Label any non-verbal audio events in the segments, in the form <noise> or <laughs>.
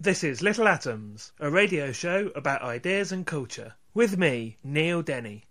This is Little Atoms, a radio show about ideas and culture. With me, Neil Denny.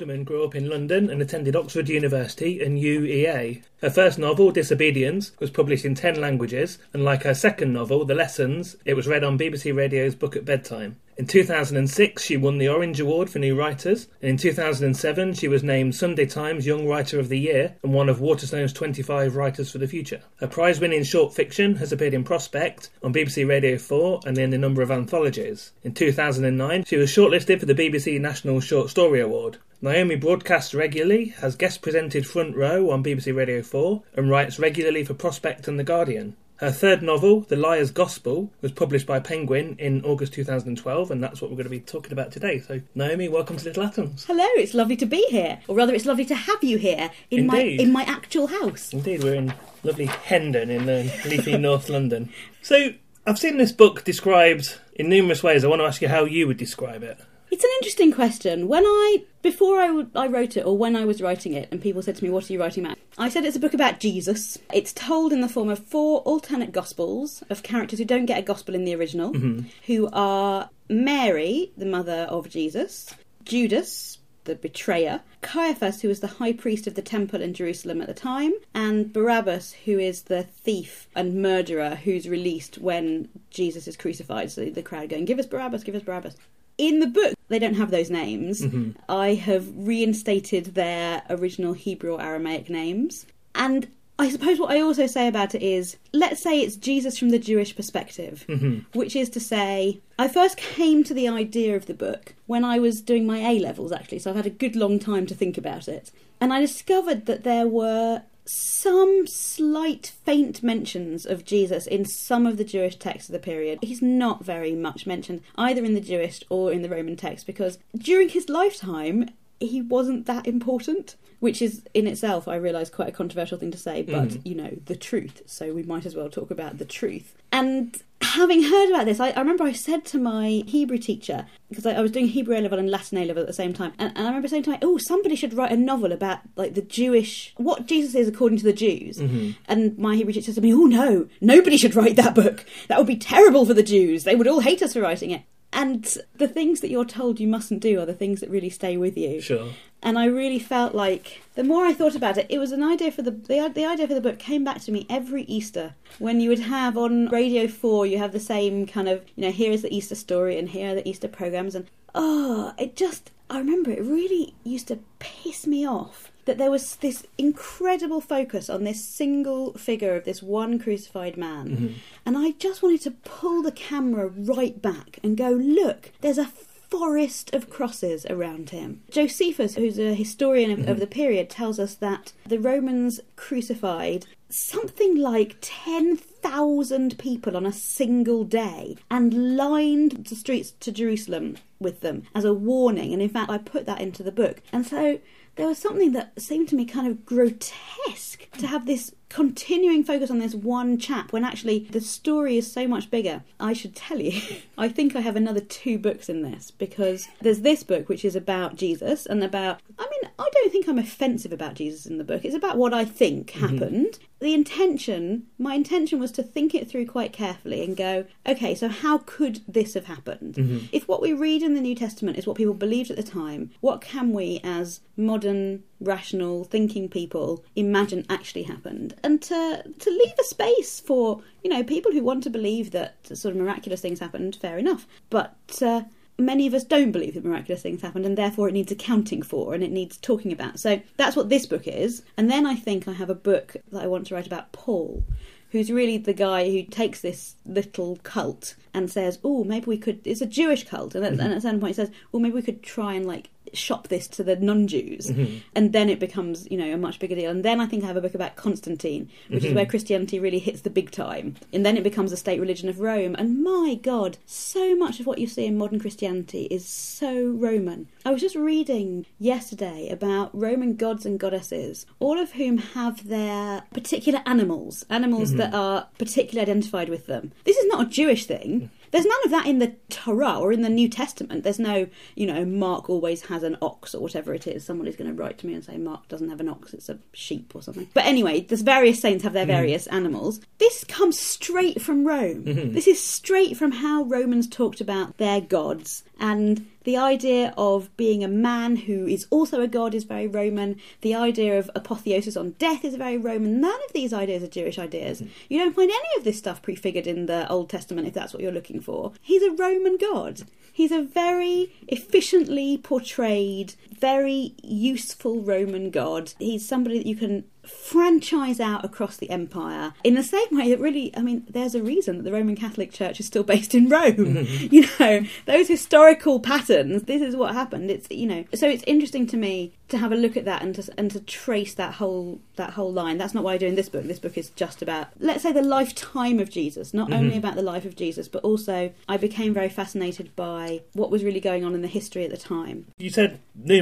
Alderman grew up in London and attended Oxford University and UEA. Her first novel, Disobedience, was published in 10 languages, and like her second novel, The Lessons, it was read on BBC Radio's Book at Bedtime. In 2006, she won the Orange Award for New Writers, and in 2007, she was named Sunday Times Young Writer of the Year and one of Waterstone's 25 Writers for the Future. Her prize winning short fiction has appeared in Prospect, on BBC Radio 4, and in a number of anthologies. In 2009, she was shortlisted for the BBC National Short Story Award. Naomi broadcasts regularly, has guest presented Front Row on BBC Radio 4, and writes regularly for Prospect and The Guardian. Her third novel, The Liar's Gospel, was published by Penguin in August 2012, and that's what we're going to be talking about today. So, Naomi, welcome to Little Atoms. Hello, it's lovely to be here, or rather, it's lovely to have you here in my in my actual house. Indeed, we're in lovely Hendon in uh, leafy <laughs> North London. So, I've seen this book described in numerous ways. I want to ask you how you would describe it. It's an interesting question. When I before I, w- I wrote it, or when I was writing it, and people said to me, "What are you writing about?" I said it's a book about Jesus. It's told in the form of four alternate gospels of characters who don't get a gospel in the original, mm-hmm. who are Mary, the mother of Jesus, Judas, the betrayer, Caiaphas, who was the high priest of the temple in Jerusalem at the time, and Barabbas, who is the thief and murderer who's released when Jesus is crucified. So the crowd going, Give us Barabbas, give us Barabbas. In the book, they don't have those names. Mm-hmm. I have reinstated their original Hebrew or Aramaic names. And I suppose what I also say about it is let's say it's Jesus from the Jewish perspective, mm-hmm. which is to say, I first came to the idea of the book when I was doing my A levels, actually, so I've had a good long time to think about it. And I discovered that there were some slight faint mentions of Jesus in some of the Jewish texts of the period. He's not very much mentioned either in the Jewish or in the Roman text because during his lifetime he wasn't that important, which is in itself, I realise, quite a controversial thing to say, but Mhm. you know, the truth. So we might as well talk about the truth. And having heard about this, I, I remember I said to my Hebrew teacher, because I, I was doing Hebrew A level and Latin A level at the same time, and, and I remember saying to my, oh, somebody should write a novel about like the Jewish, what Jesus is according to the Jews. Mhm. And my Hebrew teacher said to me, oh no, nobody should write that book. That would be terrible for the Jews. They would all hate us for writing it. And the things that you're told you mustn't do are the things that really stay with you. Sure. And I really felt like the more I thought about it, it was an idea for the the, the idea for the book came back to me every Easter when you would have on Radio Four, you have the same kind of you know here is the Easter story and here are the Easter programs and oh, it just I remember it really used to piss me off that there was this incredible focus on this single figure of this one crucified man. Mhm. And I just wanted to pull the camera right back and go, look, there's a forest of crosses around him. Josephus, who's a historian of, of the period, tells us that the Romans crucified something like 10,000 people on a single day and lined the streets to Jerusalem with them as a warning. And in fact, I put that into the book. And so there was something that seemed to me kind of grotesque to have this continuing focus on this one chap when actually the story is so much bigger. I should tell you, <laughs> I think I have another two books in this because there's this book which is about Jesus and about, I mean, I don't think I'm offensive about Jesus in the book. It's about what I think happened. The intention, my intention was to think it through quite carefully and go, okay, so how could this have happened? Mhm. If what we read in the New Testament is what people believed at the time, what can we, as modern, rational, thinking people, imagine actually happened? And to to leave a space for you know people who want to believe that sort of miraculous things happened, fair enough. But uh, many of us don't believe that miraculous things happened, and therefore it needs accounting for and it needs talking about. So that's what this book is. And then I think I have a book that I want to write about Paul who's really the guy who takes this little cult and says, "Oh, maybe we could." It's a Jewish cult, and at, and at certain point, he says, "Well, maybe we could try and like shop this to the non-Jews," Mhm. and then it becomes, you know, a much bigger deal. And then I think I have a book about Constantine, which is Mhm. where Christianity really hits the big time, and then it becomes the state religion of Rome. And my God, so much of what you see in modern Christianity is so Roman. I was just reading yesterday about Roman gods and goddesses, all of whom have their particular animals, animals Mhm. that are particularly identified with them. This is not a Jewish thing. There's none of that in the Torah or in the New Testament. There's no, you know, Mark always has an ox or whatever it is. Somebody's going to write to me and say Mark doesn't have an ox, it's a sheep or something. But anyway, there's various saints have their Mhm. various animals. This comes straight from Rome. Mhm. This is straight from how Romans talked about their gods and the idea of being a man who is also a god is very Roman. The idea of apotheosis on death is very Roman. None of these ideas are Jewish ideas. Mm-hmm. You don't find any of this stuff prefigured in the Old Testament if that's what you're looking for. He's a Roman god. He's a very efficiently portrayed, very useful Roman god. He's somebody that you can franchise out across the empire in the same way that really i mean there's a reason that the roman catholic church is still <laughs> based in rome. <laughs> You know those historical patterns this is what happened. It's you know so it's interesting to me to have a look at that and to and to trace that whole that whole line. That's not what i do in this book. This book is just about let's say the lifetime of jesus not only Mhm. about the life of jesus but also i became very fascinated by what was really going on in the history at the time. You said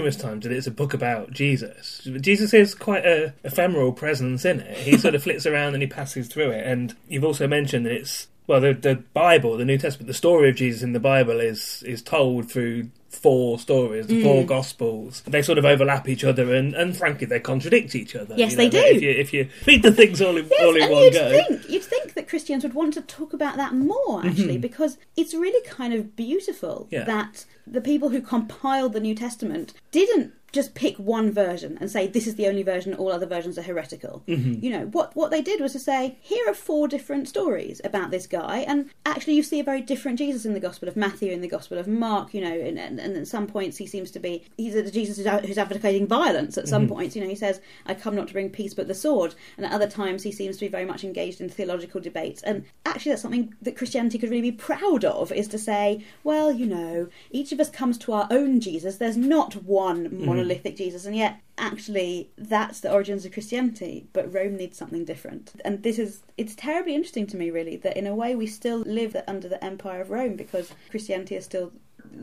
numerous times that it's a book about Jesus. Jesus is quite a ephemeral presence in it. He sort of flits around and he passes through it. And you've also mentioned that it's well, the the Bible, the New Testament, the story of Jesus in the Bible is is told through four stories, the four Mm. gospels. They sort of overlap each other, and, and frankly, they contradict each other. Yes, you they do. If you if you read the things all in Yes, all in one you'd go, think you'd think that Christians would want to talk about that more actually, Mhm. because it's really kind of beautiful Yeah. that the people who compiled the New Testament didn't just pick one version and say this is the only version, all other versions are heretical. Mhm. You know what? What they did was to say here are four different stories about this guy, and actually you see a very different Jesus in the Gospel of Matthew, in the Gospel of Mark, you know, and, and and, and at some points he seems to be he's a Jesus who's, who's advocating violence. At some mm-hmm. points, you know, he says, "I come not to bring peace but the sword," and at other times he seems to be very much engaged in theological debates. And actually, that's something that Christianity could really be proud of: is to say, well, you know, each of us comes to our own Jesus. There's not one mm-hmm. monolithic Jesus, and yet actually that's the origins of Christianity, but Rome needs something different. And this is it's terribly interesting to me really that in a way we still live under the empire of Rome because Christianity is still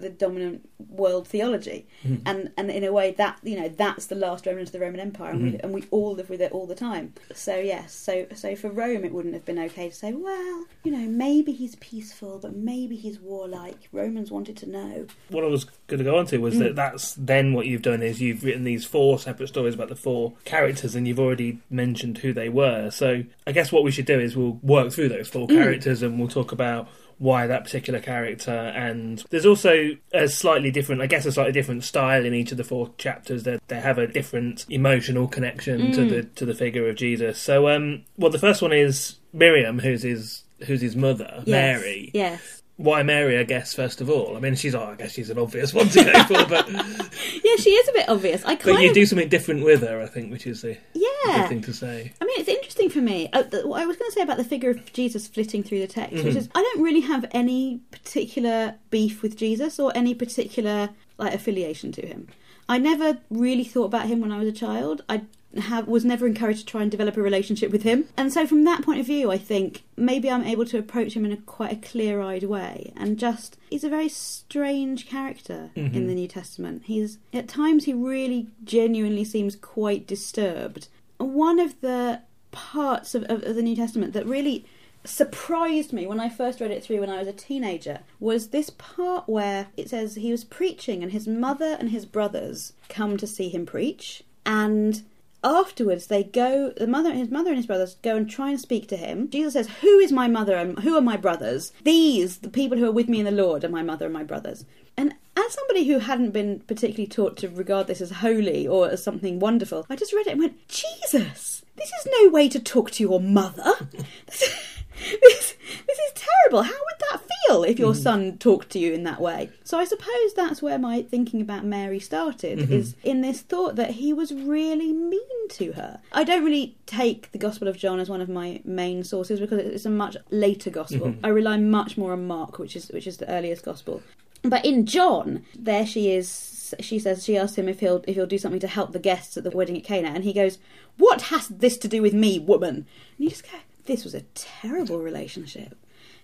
the dominant world theology and and in a way that you know that's the last remnant of the roman empire and, we, and we all live with it all the time so yes so so for rome it wouldn't have been okay to say well you know maybe he's peaceful but maybe he's warlike romans wanted to know What I was going to go on to was Mm. that that's then what you've done is you've written these four separate stories about the four characters, and you've already mentioned who they were. So I guess what we should do is we'll work through those four Mm. characters, and we'll talk about why that particular character and there's also a slightly different i guess a slightly different style in each of the four chapters. That they have a different emotional connection to Mm. the to the figure of jesus. So um well the first one is miriam who's his who's his mother yes mary. yes why Mary, I guess, first of all. I mean, she's, oh, I guess she's an obvious <laughs> one to go for, but, <laughs> yeah she is a bit obvious i kind but you of do something different with her, I think, which is the yeah good thing to say. I mean, it's interesting for me. Uh, th- what I was going to say about the figure of Jesus flitting through the text, Mm-hmm. which is I don't really have any particular beef with Jesus or any particular like affiliation to him. I never really thought about him when I was a child. I have was never encouraged to try and develop a relationship with him, and so from that point of view, I think maybe I'm able to approach him in a quite a clear-eyed way. And just he's a very strange character in mm-hmm. the New Testament. He's at times he really genuinely seems quite disturbed. One of the parts of, of, of the New Testament that really surprised me when I first read it through when I was a teenager was this part where it says he was preaching and his mother and his brothers come to see him preach and afterwards they go the mother his mother and his brothers go and try and speak to him. Jesus says who is my mother and who are my brothers? These the people who are with me in the lord are my mother and my brothers. And as somebody who hadn't been particularly taught to regard this as holy or as something wonderful i just read it and went jesus this is no way to talk to your mother. <laughs> This, <laughs> this, this is terrible. How would that feel if your mm. son talked to you in that way so i suppose that's where my thinking about mary started mm-hmm. is in this thought that he was really mean to her i don't really take the gospel of john as one of my main sources because it's a much later gospel mm-hmm. i rely much more on mark which is which is the earliest gospel but in John, there she is. She says she asks him if he'll if he'll do something to help the guests at the wedding at Cana, and he goes, "What has this to do with me, woman?" And you just go, "This was a terrible relationship."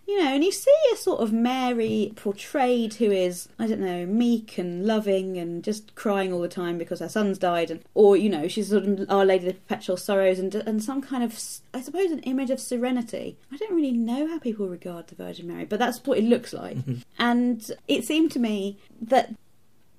You know, and you see a sort of Mary portrayed who is, I don't know, meek and loving and just crying all the time because her son's died, and or you know, she's sort of Our Lady of Perpetual Sorrows and and some kind of, I suppose, an image of serenity. I don't really know how people regard the Virgin Mary, but that's what it looks like. <laughs> And it seemed to me that,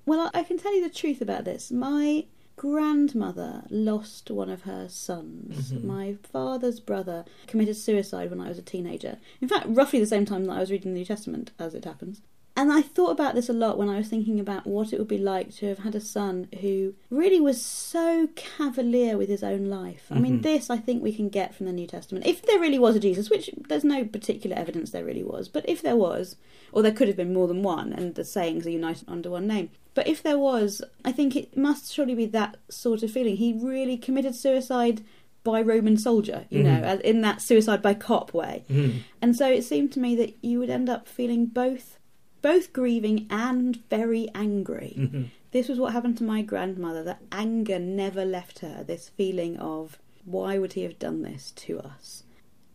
well, I can tell you the truth about this. My grandmother lost one of her sons. Mm-hmm. My father's brother committed suicide when I was a teenager. In fact, roughly the same time that I was reading the New Testament, as it happens. And I thought about this a lot when I was thinking about what it would be like to have had a son who really was so cavalier with his own life. I mean, mm-hmm. this I think we can get from the New Testament. If there really was a Jesus, which there's no particular evidence there really was, but if there was, or there could have been more than one, and the sayings are united under one name. But if there was, I think it must surely be that sort of feeling. He really committed suicide by Roman soldier, you know, mm-hmm. in that suicide by cop way. Mm-hmm. And so it seemed to me that you would end up feeling both both grieving and very angry. Mm-hmm. This was what happened to my grandmother. That anger never left her. This feeling of why would he have done this to us?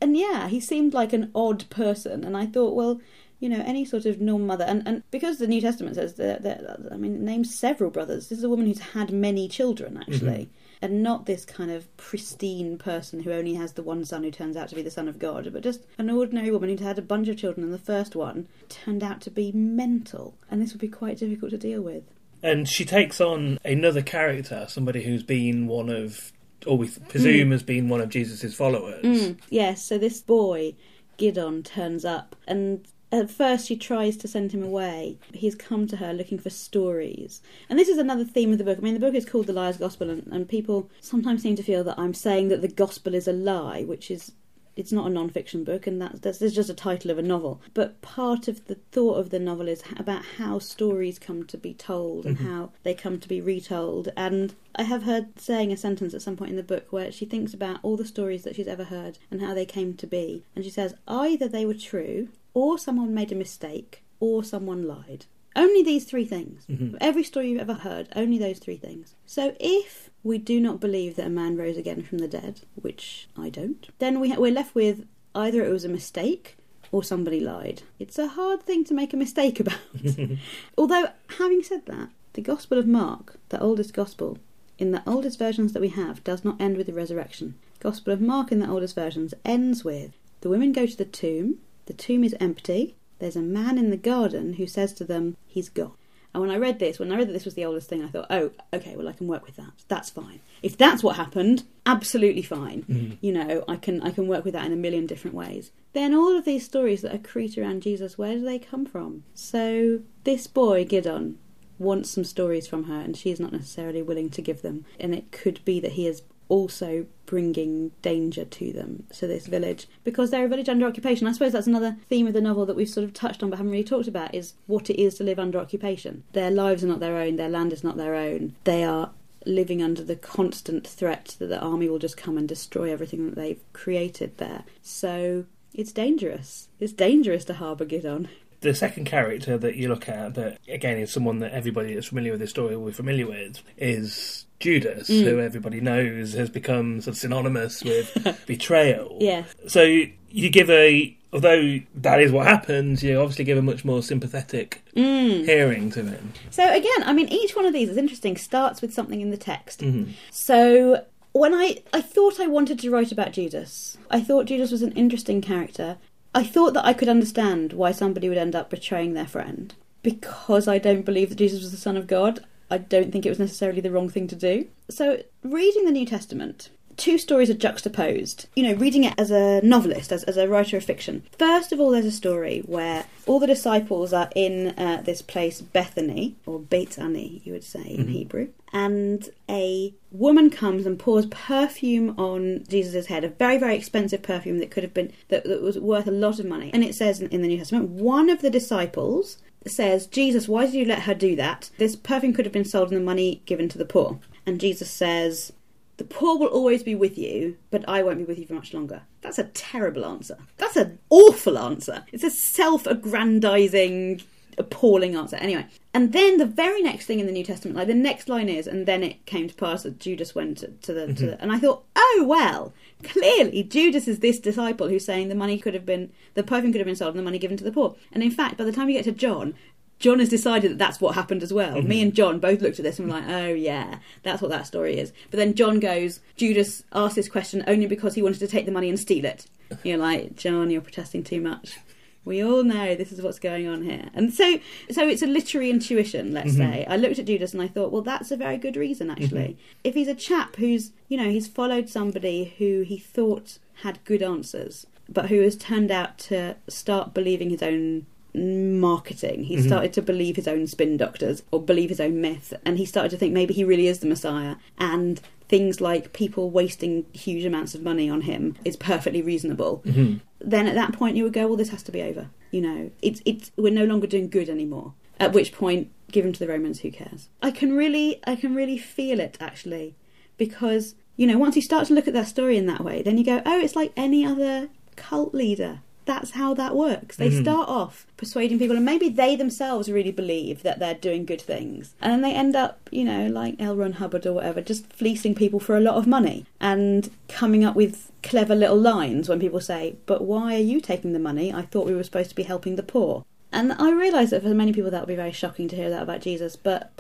And yeah, he seemed like an odd person. And I thought, well, you know, any sort of normal mother, and, and because the New Testament says that, that I mean, it names several brothers. This is a woman who's had many children, actually, mm-hmm. And not this kind of pristine person who only has the one son who turns out to be the son of God, but just an ordinary woman who'd had a bunch of children, and the first one turned out to be mental, and this would be quite difficult to deal with. And she takes on another character, somebody who's been one of, or we presume hmm. has been one of Jesus' followers. Hmm. Yes, so this boy, Gideon, turns up, and at first she tries to send him away. He's come to her looking for stories. And this is another theme of the book. I mean, the book is called The Liar's Gospel, and, and people sometimes seem to feel that I'm saying that the gospel is a lie, which is it's not a non-fiction book, and that's, that's there's just a title of a novel. But part of the thought of the novel is about how stories come to be told and mm-hmm. how they come to be retold. And I have heard saying a sentence at some point in the book where she thinks about all the stories that she's ever heard and how they came to be, and she says either they were true, or someone made a mistake, or someone lied. Only these three things. Mm-hmm. Every story you've ever heard, only those three things. So if we do not believe that a man rose again from the dead, which I don't, then we ha- we're left with either it was a mistake or somebody lied. It's a hard thing to make a mistake about. <laughs> <laughs> Although, having said that, the Gospel of Mark, the oldest Gospel, in the oldest versions that we have, does not end with the resurrection. Gospel of Mark in the oldest versions ends with the women go to the tomb, the tomb is empty, there's a man in the garden who says to them, He's gone. And when I read this, when I read that this was the oldest thing, I thought, oh, okay, well, I can work with that. That's fine. If that's what happened, absolutely fine. Mm. You know, I can I can work with that in a million different ways. Then all of these stories that accrete around Jesus, where do they come from? So this boy Gideon wants some stories from her, and she's not necessarily willing to give them. And it could be that he is also bringing danger to them to this village because they're a village under occupation. I suppose that's another theme of the novel that we've sort of touched on but haven't really talked about is what it is to live under occupation. Their lives are not their own, their land is not their own. They are living under the constant threat that the army will just come and destroy everything that they've created there. So it's dangerous. It's dangerous to harbour Gideon. The second character that you look at, that again is someone that everybody that's familiar with this story will be familiar with, is Judas, who mm. everybody knows has become sort of synonymous with <laughs> betrayal. Yeah. So you give a, although that is what happens, you obviously give a much more sympathetic mm. hearing to him. So again, I mean, each one of these is interesting. Starts with something in the text. Mm-hmm. So when I I thought I wanted to write about Judas, I thought Judas was an interesting character. I thought that I could understand why somebody would end up betraying their friend because I don't believe that Jesus was the Son of God. I don't think it was necessarily the wrong thing to do. So reading the New Testament. Two stories are juxtaposed. You know, reading it as a novelist, as, as a writer of fiction. First of all, there's a story where all the disciples are in uh, this place, Bethany, or Beit Ani, you would say in Hebrew, and a woman comes and pours perfume on Jesus' head, a very, very expensive perfume that could have been, that, that was worth a lot of money. And it says in, in the New Testament, one of the disciples says, Jesus, why did you let her do that? This perfume could have been sold and the money given to the poor. And Jesus says, the poor will always be with you, but I won't be with you for much longer. That's a terrible answer. That's an awful answer. It's a self aggrandizing, appalling answer. Anyway, and then the very next thing in the New Testament, like the next line is, and then it came to pass that Judas went to, to the, to the. Mm-hmm. And I thought, oh, well, clearly Judas is this disciple who's saying the money could have been, the perfume could have been sold and the money given to the poor. And in fact, by the time you get to John, John has decided that that's what happened as well. Me mm-hmm. and John both looked at this and were like, oh, yeah, that's what that story is. But then John goes, Judas asked this question only because he wanted to take the money and steal it. You're like, John, you're protesting too much. We all know this is what's going on here. And so so it's a literary intuition, let's mm-hmm. say. I looked at Judas and I thought, well, that's a very good reason, mm-hmm. actually. If he's a chap who's, you know, he's followed somebody who he thought had good answers, but who has turned out to start believing his own marketing. He mm-hmm. started to believe his own spin doctors or believe his own myth, and he started to think maybe he really is the Messiah. And things like people wasting huge amounts of money on him is perfectly reasonable. Mm-hmm. Then at that point, you would go, "Well, this has to be over." You know, it's it's we're no longer doing good anymore. At which point, give him to the Romans. Who cares? I can really, I can really feel it actually, because you know, once you start to look at that story in that way, then you go, "Oh, it's like any other cult leader." That's how that works. They mm-hmm. start off persuading people, and maybe they themselves really believe that they're doing good things, and then they end up, you know, like L. Ron Hubbard or whatever, just fleecing people for a lot of money and coming up with clever little lines when people say, "But why are you taking the money? I thought we were supposed to be helping the poor." And I realise that for many people that would be very shocking to hear that about Jesus, but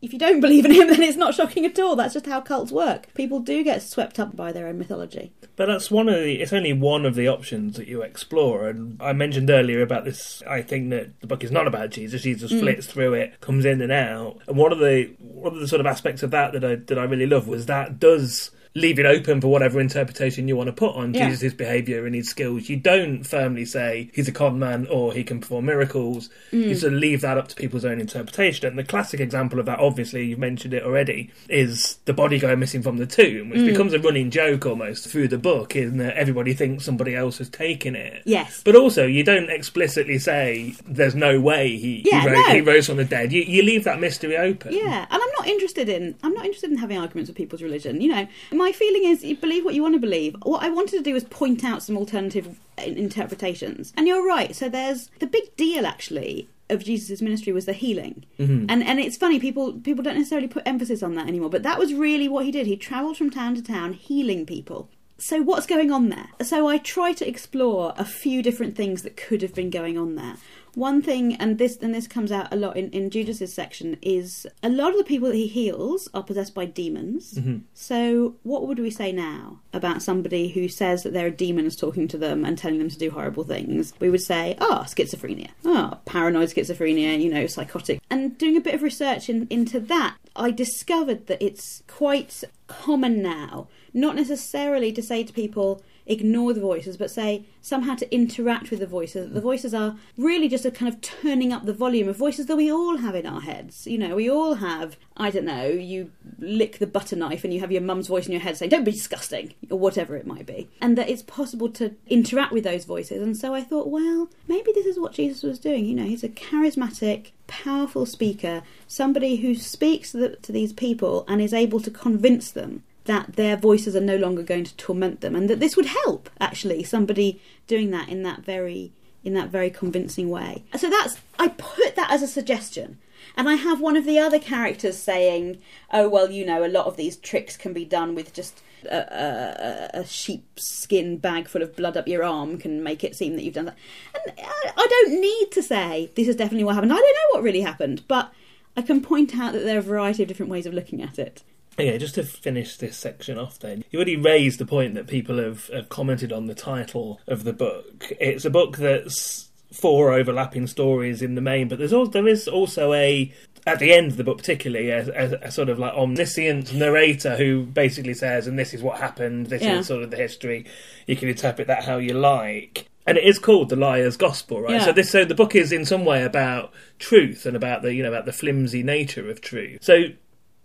if you don't believe in him, <laughs> then it's not shocking at all. That's just how cults work. People do get swept up by their own mythology. But that's one of the. It's only one of the options that you explore. And I mentioned earlier about this. I think that the book is not about Jesus. Jesus mm. flits through it, comes in and out. And one of the one of the sort of aspects of that that I that I really love was that does leave it open for whatever interpretation you want to put on Yeah. Jesus' behaviour and his skills. You don't firmly say he's a con man or he can perform miracles. You Mm. sort of leave that up to people's own interpretation. And the classic example of that, obviously, you've mentioned it already, is the body going missing from the tomb, Mm. which becomes a running joke almost through the book, in that everybody thinks somebody else has taken it. Yes. But also, you don't explicitly say there's no way he, Yeah, he, ro- no. he rose from the dead. You, you leave that mystery open. Yeah, and I'm not interested in I'm not interested in having arguments with people's religion. You know, my feeling is you believe what you want to believe. What I wanted to do was point out some alternative interpretations. And you're right. So there's the big deal actually of Jesus' ministry was the healing. Mm-hmm. And and it's funny people people don't necessarily put emphasis on that anymore, but that was really what he did. He traveled from town to town healing people. So what's going on there? So I try to explore a few different things that could have been going on there. One thing, and this and this comes out a lot in, in Judas's section, is a lot of the people that he heals are possessed by demons. Mm-hmm. So what would we say now about somebody who says that there are demons talking to them and telling them to do horrible things? We would say, oh, schizophrenia, oh, paranoid schizophrenia, you know, psychotic. And doing a bit of research in, into that, I discovered that it's quite common now, not necessarily to say to people, ignore the voices, but say somehow to interact with the voices. The voices are really just a kind of turning up the volume of voices that we all have in our heads. You know, we all have, I don't know, you lick the butter knife and you have your mum's voice in your head saying, don't be disgusting, or whatever it might be. And that it's possible to interact with those voices. And so I thought, well, maybe this is what Jesus was doing. You know, he's a charismatic, powerful speaker, somebody who speaks to, the, to these people and is able to convince them that their voices are no longer going to torment them and that this would help actually somebody doing that in that very in that very convincing way. So that's i put that as a suggestion. And i have one of the other characters saying oh well you know a lot of these tricks can be done with just a, a, a sheepskin bag full of blood up your arm can make it seem that you've done that. And I, I don't need to say this is definitely what happened. I don't know what really happened but i can point out that there are a variety of different ways of looking at it Yeah, just to finish this section off then, you already raised the point that people have, have commented on the title of the book. It's a book that's four overlapping stories in the main, but there's also, there is also a, at the end of the book particularly, a, a, a sort of like omniscient narrator who basically says, and this is what happened, this Yeah. is sort of the history, you can interpret that how you like. And it is called the Liar's Gospel, right? Yeah. So this, so the book is in some way about truth and about the, you know, about the flimsy nature of truth. So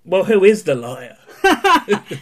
well, who is the liar? <laughs>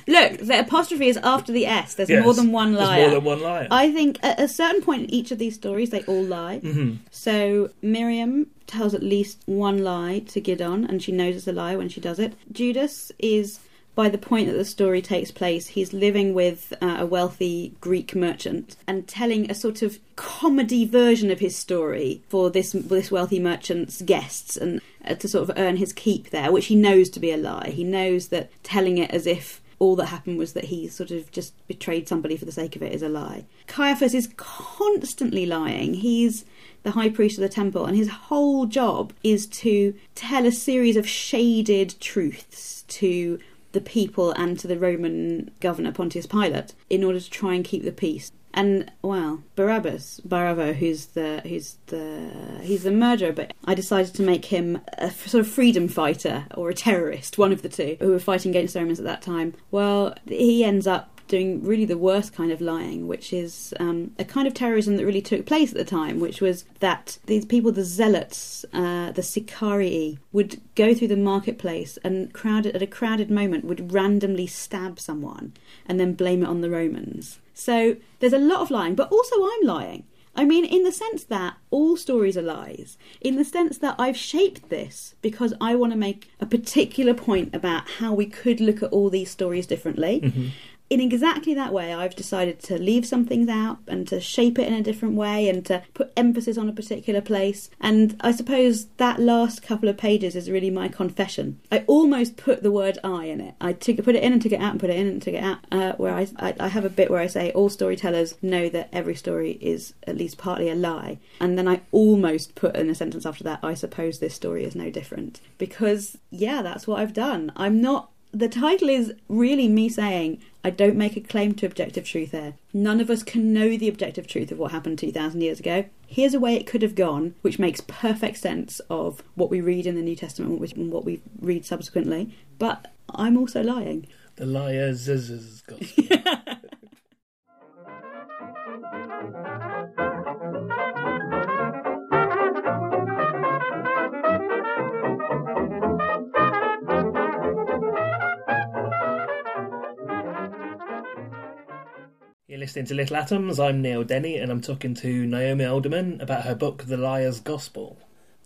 Look, the apostrophe is after the S. There's Yes, more than one there's liar. more than one liar. I think at a certain point in each of these stories, they all lie. Mm-hmm. So Miriam tells at least one lie to Gidon, and she knows it's a lie when she does it. Judas is. By the point that the story takes place, he's living with uh, a wealthy Greek merchant and telling a sort of comedy version of his story for this this wealthy merchant's guests and uh, to sort of earn his keep there, which he knows to be a lie. He knows that telling it as if all that happened was that he sort of just betrayed somebody for the sake of it is a lie. Caiaphas is constantly lying. He's the high priest of the temple, and his whole job is to tell a series of shaded truths to the people and to the Roman governor Pontius Pilate in order to try and keep the peace. And well, Barabbas, Baravo, who's the who's the he's the murderer, but I decided to make him a f- sort of freedom fighter or a terrorist, one of the two, who were fighting against the Romans at that time. Well, he ends up doing really the worst kind of lying, which is um, a kind of terrorism that really took place at the time, which was that these people, the zealots, uh, the sicarii, would go through the marketplace and crowded at a crowded moment would randomly stab someone and then blame it on the Romans. So there's a lot of lying, but also I'm lying. I mean, in the sense that all stories are lies, in the sense that I've shaped this because I want to make a particular point about how we could look at all these stories differently. In exactly that way, I've decided to leave some things out and to shape it in a different way and to put emphasis on a particular place. And I suppose that last couple of pages is really my confession. I almost put the word I in it. I took put it in and took it out and put it in and took it out. Uh, where I, I I have a bit where I say all storytellers know that every story is at least partly a lie, and then I almost put in a sentence after that. I suppose this story is no different because yeah, that's what I've done. I'm not the title is really me saying I don't make a claim to objective truth here. None of us can know the objective truth of what happened 2,000 years ago. Here's a way it could have gone, which makes perfect sense of what we read in the New Testament and what we read subsequently. But I'm also lying. The liar's gospel. <laughs> You're listening to Little Atoms. I'm Neil Denny, and I'm talking to Naomi Alderman about her book, The Liar's Gospel.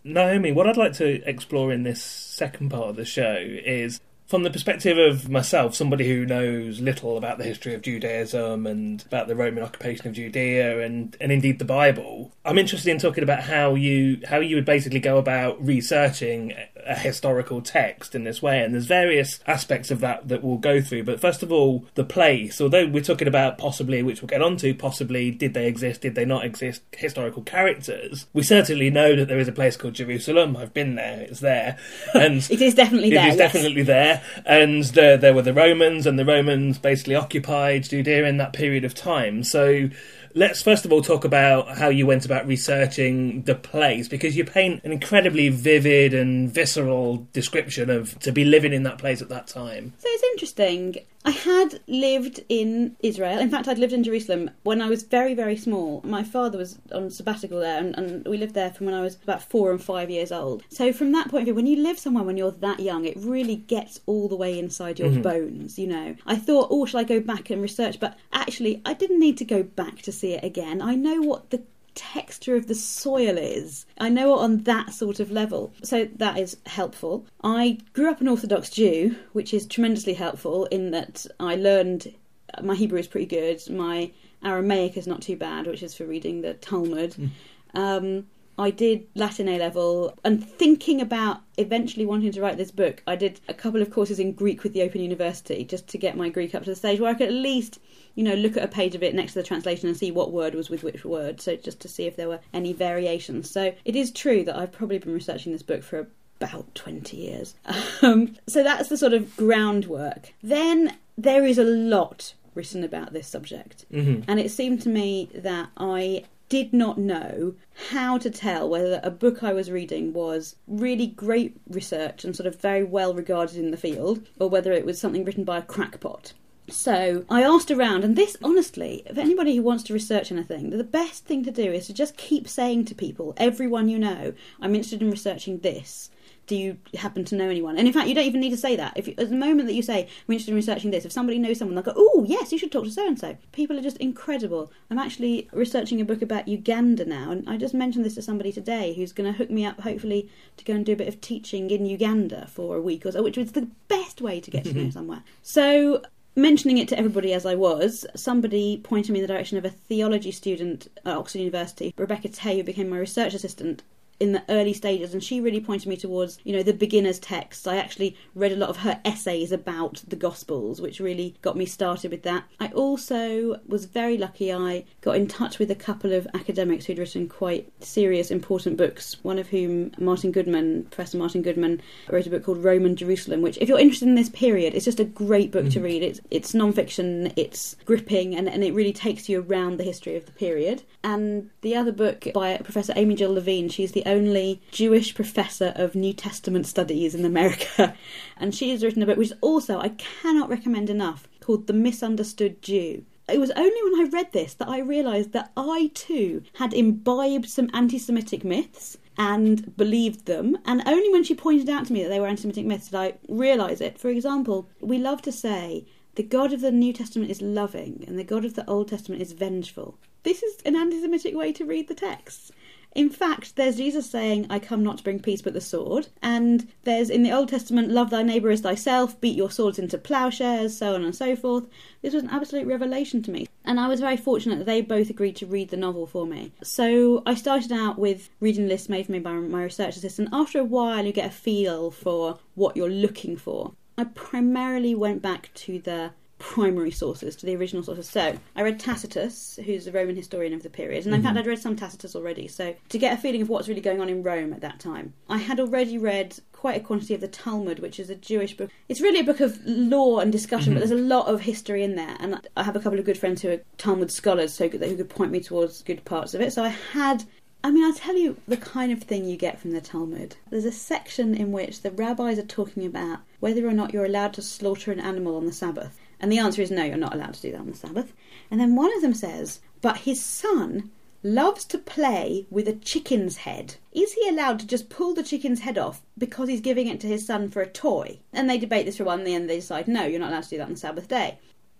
Naomi, what I'd like to explore in this second part of the show is from the perspective of myself, somebody who knows little about the history of Judaism and about the Roman occupation of Judea and, and indeed the Bible, I'm interested in talking about how you how you would basically go about researching a historical text in this way. And there's various aspects of that that we'll go through. But first of all, the place. Although we're talking about possibly, which we'll get onto, possibly did they exist, did they not exist, historical characters. We certainly know that there is a place called Jerusalem. I've been there; it's there, <laughs> and it is definitely there. It is yes. definitely there. And there, there were the Romans, and the Romans basically occupied Judea in that period of time. So let's first of all talk about how you went about researching the place because you paint an incredibly vivid and visceral description of to be living in that place at that time. So it's interesting. I had lived in Israel. In fact, I'd lived in Jerusalem when I was very, very small. My father was on sabbatical there, and, and, we lived there from when I was about four and five years old. So, from that point of view, when you live somewhere when you're that young, it really gets all the way inside your mm-hmm. bones, you know. I thought, oh, shall I go back and research? But actually, I didn't need to go back to see it again. I know what the texture of the soil is. I know it on that sort of level. So that is helpful. I grew up an Orthodox Jew, which is tremendously helpful in that I learned my Hebrew is pretty good. My Aramaic is not too bad, which is for reading the Talmud. Mm. Um, I did Latin A level and thinking about eventually wanting to write this book, I did a couple of courses in Greek with the Open University just to get my Greek up to the stage where I could at least, you know, look at a page of it next to the translation and see what word was with which word, so just to see if there were any variations. So it is true that I've probably been researching this book for about 20 years. <laughs> Um, so that's the sort of groundwork. Then there is a lot written about this subject. Mm-hmm. And it seemed to me that I did not know how to tell whether a book I was reading was really great research and sort of very well regarded in the field, or whether it was something written by a crackpot. So I asked around, and this, honestly, if anybody who wants to research anything, the best thing to do is to just keep saying to people, everyone you know, I'm interested in researching this do you happen to know anyone? And in fact, you don't even need to say that. If you, at the moment that you say we're interested in researching this, if somebody knows someone, they'll go, "Oh, yes, you should talk to so and so." People are just incredible. I'm actually researching a book about Uganda now, and I just mentioned this to somebody today who's going to hook me up, hopefully, to go and do a bit of teaching in Uganda for a week or so, which was the best way to get to know <laughs> somewhere. So mentioning it to everybody as I was, somebody pointed me in the direction of a theology student at Oxford University, Rebecca Tay, who became my research assistant, in the early stages and she really pointed me towards you know the beginner's texts. I actually read a lot of her essays about the gospels which really got me started with that. I also was very lucky. I got in touch with a couple of academics who'd written quite serious important books one of whom martin goodman professor martin goodman wrote a book called roman jerusalem which if you're interested in this period it's just a great book mm-hmm. to read. It's it's non-fiction it's gripping and, and it really takes you around the history of the period. And the other book by professor amy jill levine she's the only Jewish professor of New Testament studies in America. <laughs> And she has written a book which also, I cannot recommend enough, called The Misunderstood Jew. It was only when I read this that I realised that I too had imbibed some anti Semitic myths and believed them. And only when she pointed out to me that they were anti Semitic myths did I realise it. For example, we love to say the God of the New Testament is loving and the God of the Old Testament is vengeful. This is an anti Semitic way to read the texts. In fact, there's Jesus saying, I come not to bring peace but the sword. And there's in the Old Testament, love thy neighbour as thyself, beat your swords into ploughshares, so on and so forth. This was an absolute revelation to me. And I was very fortunate that they both agreed to read the novel for me. So I started out with reading lists made for me by my research assistant. After a while, you get a feel for what you're looking for. I primarily went back to the primary sources to the original sources. So I read Tacitus, who's a Roman historian of the period, and in mm-hmm. fact I'd read some Tacitus already. So to get a feeling of what's really going on in Rome at that time, I had already read quite a quantity of the Talmud, which is a Jewish book. It's really a book of law and discussion, but there's a lot of history in there. And I have a couple of good friends who are Talmud scholars, so good, who could point me towards good parts of it. So I had. I mean, I'll tell you the kind of thing you get from the Talmud. There's a section in which the rabbis are talking about whether or not you're allowed to slaughter an animal on the Sabbath. And the answer is no, you're not allowed to do that on the Sabbath. And then one of them says, but his son loves to play with a chicken's head. Is he allowed to just pull the chicken's head off because he's giving it to his son for a toy? And they debate this for one, and in the end they decide, no, you're not allowed to do that on the Sabbath day.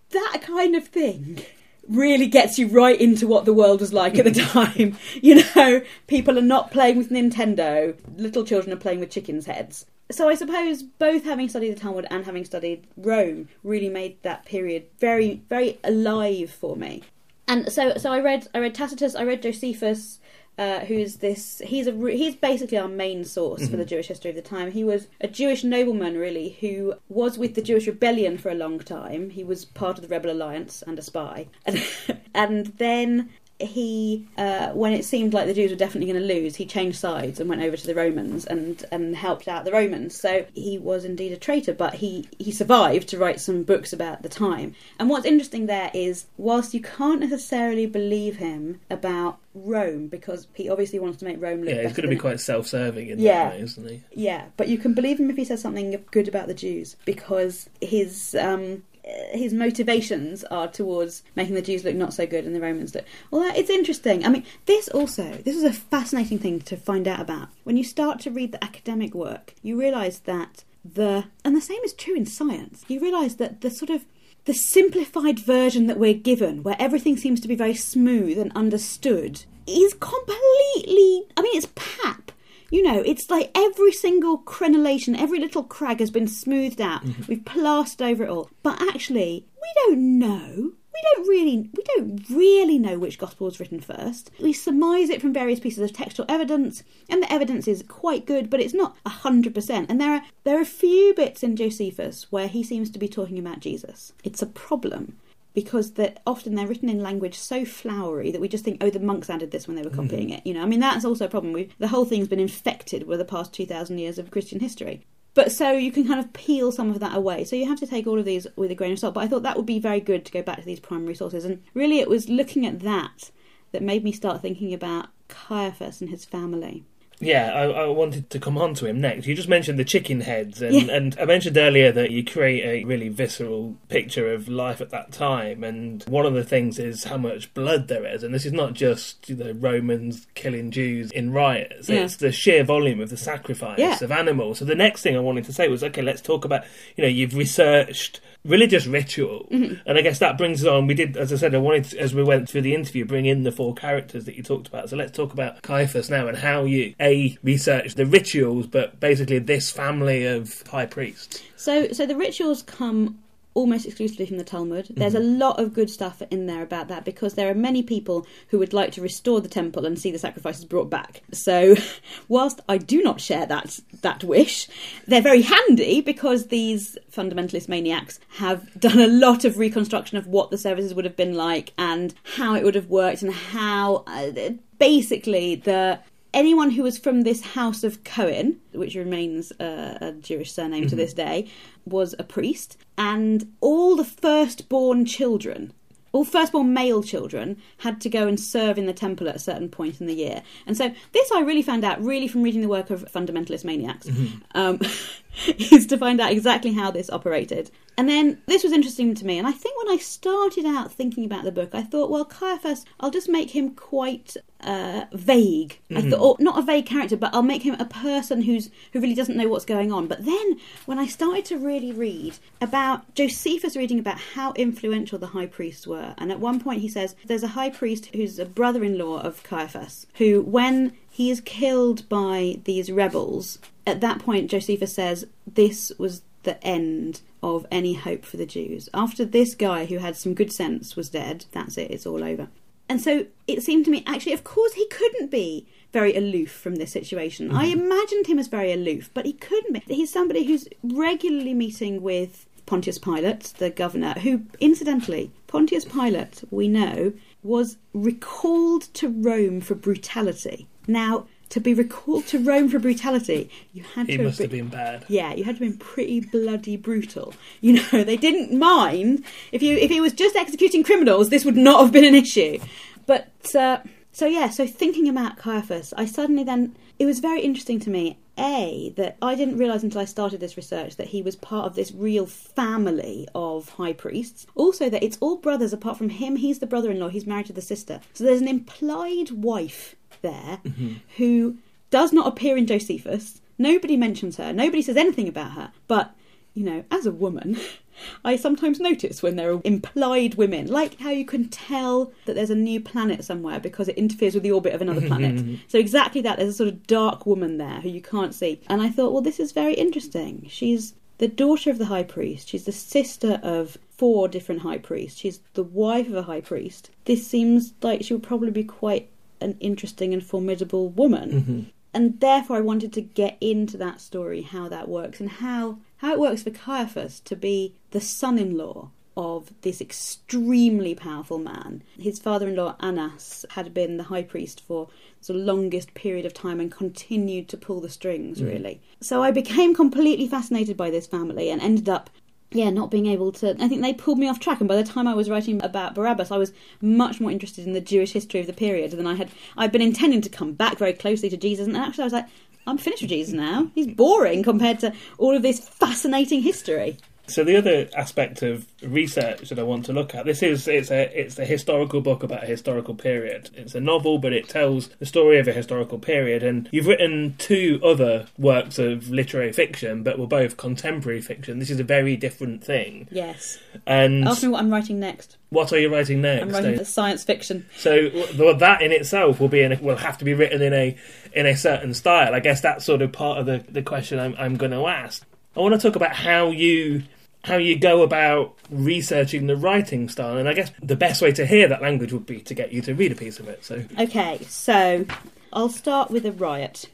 That kind of thing really gets you right into what the world was like at the <laughs> time. you know, people are not playing with Nintendo, little children are playing with chickens' heads. So I suppose both having studied the Talmud and having studied Rome really made that period very, very alive for me. And so, so I read, I read Tacitus, I read Josephus, uh, who's this? He's a he's basically our main source for the Jewish history of the time. He was a Jewish nobleman, really, who was with the Jewish rebellion for a long time. He was part of the Rebel Alliance and a spy, and, <laughs> and then he, uh, when it seemed like the Jews were definitely going to lose, he changed sides and went over to the Romans and, and helped out the Romans. So he was indeed a traitor, but he, he survived to write some books about the time. And what's interesting there is, whilst you can't necessarily believe him about Rome, because he obviously wants to make Rome look Yeah, he's going to be quite self-serving in Yeah. that way, isn't he? yeah, but you can believe him if he says something good about the Jews because his um, his motivations are towards making the Jews look not so good and the Romans look. Well, it's interesting. I mean, this also this is a fascinating thing to find out about when you start to read the academic work. You realise that the and the same is true in science. You realise that the sort of the simplified version that we're given, where everything seems to be very smooth and understood, is completely. I mean, it's pap. You know, it's like every single crenellation, every little crag has been smoothed out. Mm-hmm. We've plastered over it all. But actually, we don't know. We don't really, we don't really know which gospel was written first. We surmise it from various pieces of textual evidence, and the evidence is quite good, but it's not hundred percent. And there are there are a few bits in Josephus where he seems to be talking about Jesus. It's a problem because that often they're written in language so flowery that we just think, oh, the monks added this when they were hmm. copying it. You know, I mean, that's also a problem. We, the whole thing's been infected with the past two thousand years of Christian history. But so you can kind of peel some of that away. So you have to take all of these with a grain of salt. But I thought that would be very good to go back to these primary sources. And really, it was looking at that that made me start thinking about Caiaphas and his family. Yeah, I, I wanted to come on to him next. You just mentioned the chicken heads, and, Yeah. and I mentioned earlier that you create a really visceral picture of life at that time. And one of the things is how much blood there is. And this is not just you know, Romans killing Jews in riots, Yeah. it's the sheer volume of the sacrifice Yeah. of animals. So the next thing I wanted to say was okay, let's talk about, you know, you've researched religious ritual. Mm-hmm. And I guess that brings us on. We did, as I said, I wanted, to, as we went through the interview, bring in the four characters that you talked about. So let's talk about Caiaphas now and how you, A, researched the rituals, but basically this family of high priests. So, so the rituals come almost exclusively from the Talmud. There's a lot of good stuff in there about that because there are many people who would like to restore the temple and see the sacrifices brought back. So, <laughs> whilst I do not share that that wish, they're very handy because these fundamentalist maniacs have done a lot of reconstruction of what the services would have been like and how it would have worked and how uh, basically the anyone who was from this house of Cohen, which remains uh, a Jewish surname to this day, was a priest, and all the firstborn children. All firstborn male children had to go and serve in the temple at a certain point in the year. And so, this I really found out really from reading the work of fundamentalist maniacs, um, <laughs> <laughs> is to find out exactly how this operated. And then this was interesting to me. And I think when I started out thinking about the book, I thought, well, Caiaphas, I'll just make him quite uh, vague. I thought, not a vague character, but I'll make him a person who's who really doesn't know what's going on. But then when I started to really read about Josephus reading about how influential the high priests were, and at one point he says there's a high priest who's a brother-in-law of Caiaphas, who when he is killed by these rebels, at that point Josephus says this was the end of any hope for the Jews. After this guy who had some good sense was dead, that's it, it's all over. And so it seemed to me, actually, of course, he couldn't be very aloof from this situation. I mm-hmm. imagined him as very aloof, but he couldn't be. He's somebody who's regularly meeting with Pontius Pilate, the governor, who, incidentally, Pontius Pilate, we know, was recalled to Rome for brutality. Now, to be recalled to Rome for brutality, you had He to must have been, been bad. yeah, you had to have been pretty bloody brutal. You know, <laughs> they didn't mind if you if he was just executing criminals, this would not have been an issue. But uh, so yeah, so thinking about Caiaphas, I suddenly then it was very interesting to me. A that I didn't realise until I started this research that he was part of this real family of high priests. Also that it's all brothers apart from him. He's the brother-in-law. He's married to the sister. So there's an implied wife there mm-hmm. who does not appear in Josephus. Nobody mentions her. Nobody says anything about her. But you know, as a woman, <laughs> I sometimes notice when there are implied women, like how you can tell that there's a new planet somewhere because it interferes with the orbit of another <laughs> planet. Mm-hmm. so exactly that. There's a sort of dark woman there who you can't see. And I thought, well, this is very interesting. She's the daughter of the high priest. She's the sister of four different high priests. She's the wife of a high priest. This seems like she would probably be quite an interesting and formidable woman. Mm-hmm. And therefore, I wanted to get into that story, how that works, and how how it works for Caiaphas to be the son-in-law of this extremely powerful man. His father-in-law Annas had been the high priest for the longest period of time and continued to pull the strings mm-hmm. really. So I became completely fascinated by this family and ended up yeah, not being able to. I think they pulled me off track, and by the time I was writing about Barabbas, I was much more interested in the Jewish history of the period than I had. I'd been intending to come back very closely to Jesus, and actually, I was like, I'm finished with Jesus now. He's boring compared to all of this fascinating history. So the other aspect of research that I want to look at this is it's a it's a historical book about a historical period. It's a novel, but it tells the story of a historical period. And you've written two other works of literary fiction, but were both contemporary fiction. This is a very different thing. Yes. And Ask me what I'm writing next. what are you writing next? I'm writing the science fiction. So well, that in itself will be in a, will have to be written in a in a certain style. I guess that's sort of part of the, the question I'm I'm going to ask. I want to talk about how you how you go about researching the writing style, and I guess the best way to hear that language would be to get you to read a piece of it. So Okay, so I'll start with a riot.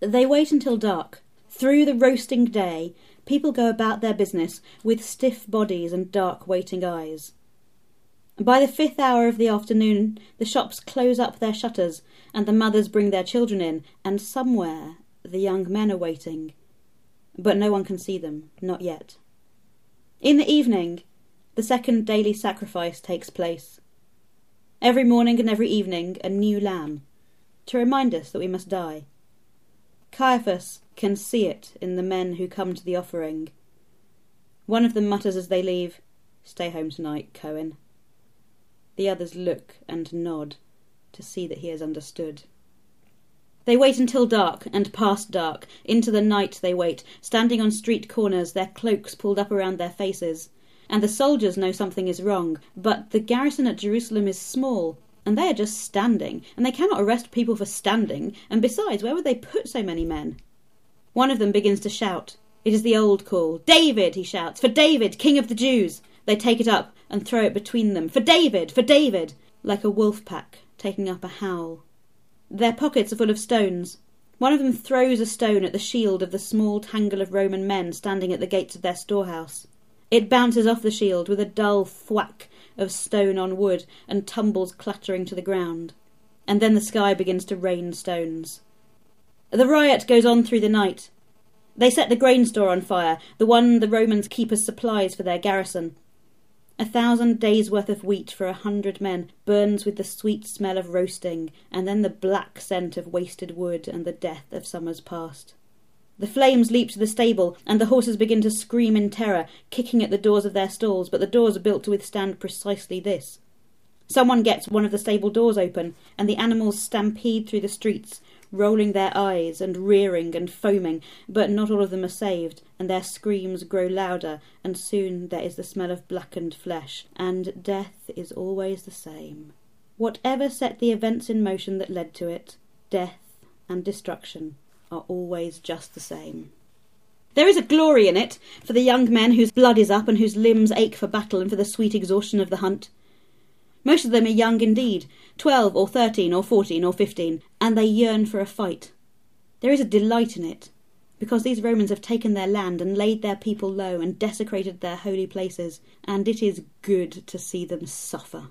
They wait until dark. Through the roasting day, people go about their business with stiff bodies and dark waiting eyes. By the fifth hour of the afternoon, the shops close up their shutters, and the mothers bring their children in, and somewhere the young men are waiting. But no one can see them, not yet. In the evening, the second daily sacrifice takes place. Every morning and every evening, a new lamb, to remind us that we must die. Caiaphas can see it in the men who come to the offering. One of them mutters as they leave, Stay home tonight, Cohen. The others look and nod to see that he has understood. They wait until dark and past dark. Into the night they wait, standing on street corners, their cloaks pulled up around their faces. And the soldiers know something is wrong, but the garrison at Jerusalem is small, and they are just standing, and they cannot arrest people for standing, and besides, where would they put so many men? One of them begins to shout. It is the old call. David, he shouts, for David, king of the Jews. They take it up and throw it between them. For David, for David, like a wolf pack taking up a howl. Their pockets are full of stones. One of them throws a stone at the shield of the small tangle of Roman men standing at the gates of their storehouse. It bounces off the shield with a dull thwack of stone on wood and tumbles clattering to the ground. And then the sky begins to rain stones. The riot goes on through the night. They set the grain store on fire, the one the Romans keep as supplies for their garrison. A thousand days' worth of wheat for a hundred men burns with the sweet smell of roasting, and then the black scent of wasted wood and the death of summers past. The flames leap to the stable, and the horses begin to scream in terror, kicking at the doors of their stalls, but the doors are built to withstand precisely this. Someone gets one of the stable doors open, and the animals stampede through the streets, rolling their eyes and rearing and foaming, but not all of them are saved, and their screams grow louder, and soon there is the smell of blackened flesh, and death is always the same. Whatever set the events in motion that led to it, death and destruction are always just the same. There is a glory in it for the young men whose blood is up and whose limbs ache for battle and for the sweet exhaustion of the hunt. Most of them are young indeed, twelve or thirteen or fourteen or fifteen, and they yearn for a fight. There is a delight in it, because these Romans have taken their land and laid their people low and desecrated their holy places, and it is good to see them suffer.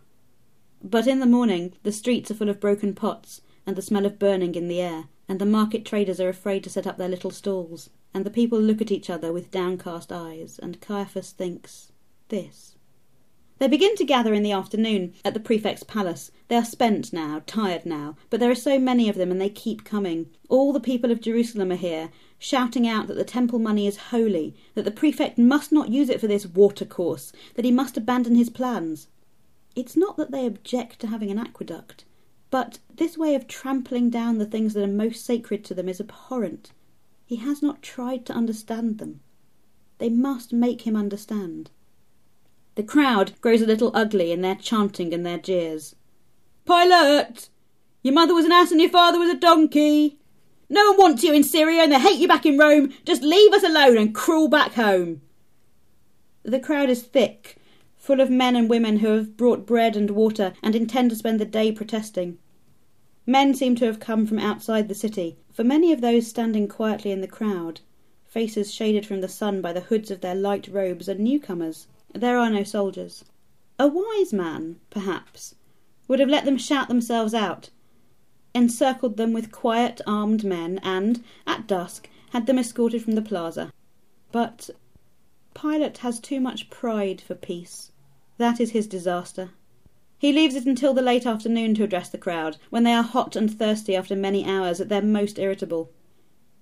But in the morning the streets are full of broken pots, and the smell of burning in the air, and the market traders are afraid to set up their little stalls, and the people look at each other with downcast eyes, and Caiaphas thinks, This. They begin to gather in the afternoon at the prefect's palace. They are spent now, tired now, but there are so many of them and they keep coming. All the people of Jerusalem are here, shouting out that the temple money is holy, that the prefect must not use it for this watercourse, that he must abandon his plans. It's not that they object to having an aqueduct, but this way of trampling down the things that are most sacred to them is abhorrent. He has not tried to understand them. They must make him understand. The crowd grows a little ugly in their chanting and their jeers. Pilate! Your mother was an ass and your father was a donkey! No one wants you in Syria and they hate you back in Rome. Just leave us alone and crawl back home. The crowd is thick, full of men and women who have brought bread and water and intend to spend the day protesting. Men seem to have come from outside the city, for many of those standing quietly in the crowd, faces shaded from the sun by the hoods of their light robes, are newcomers. There are no soldiers. A wise man, perhaps, would have let them shout themselves out, encircled them with quiet armed men, and, at dusk, had them escorted from the plaza. But Pilate has too much pride for peace. That is his disaster. He leaves it until the late afternoon to address the crowd, when they are hot and thirsty after many hours, at their most irritable.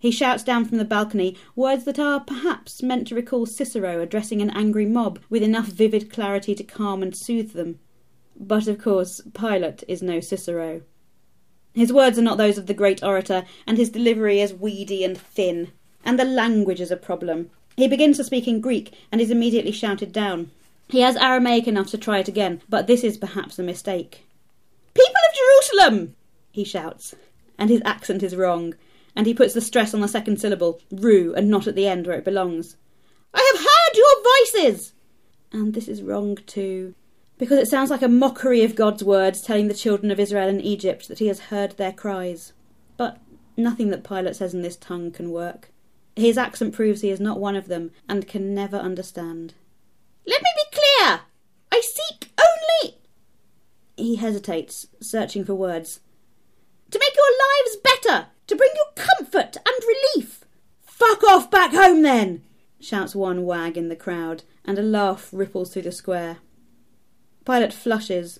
He shouts down from the balcony words that are perhaps meant to recall Cicero addressing an angry mob with enough vivid clarity to calm and soothe them. But of course, Pilate is no Cicero. His words are not those of the great orator, and his delivery is weedy and thin. And the language is a problem. He begins to speak in Greek and is immediately shouted down. He has Aramaic enough to try it again, but this is perhaps a mistake. People of Jerusalem! he shouts, and his accent is wrong, and he puts the stress on the second syllable, ru, and not at the end where it belongs. I have heard your voices! And this is wrong too, because it sounds like a mockery of God's words telling the children of Israel in Egypt that he has heard their cries. But nothing that Pilate says in this tongue can work. His accent proves he is not one of them and can never understand. Let me be clear! I seek only. He hesitates, searching for words. To make your lives better! To bring you comfort and relief. Fuck off back home then, shouts one wag in the crowd, and a laugh ripples through the square. Pilate flushes,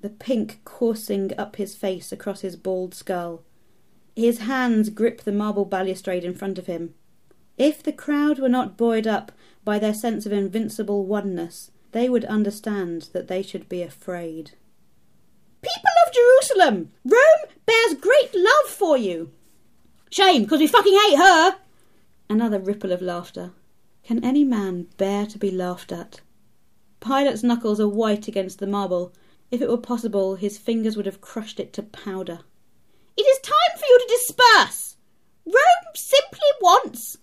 the pink coursing up his face across his bald skull. His hands grip the marble balustrade in front of him. If the crowd were not buoyed up by their sense of invincible oneness, they would understand that they should be afraid. People of Jerusalem, Rome bears great love for you. Shame, because we fucking hate her! Another ripple of laughter. Can any man bear to be laughed at? Pilate's knuckles are white against the marble. If it were possible, his fingers would have crushed it to powder. It is time for you to disperse! Rome simply wants.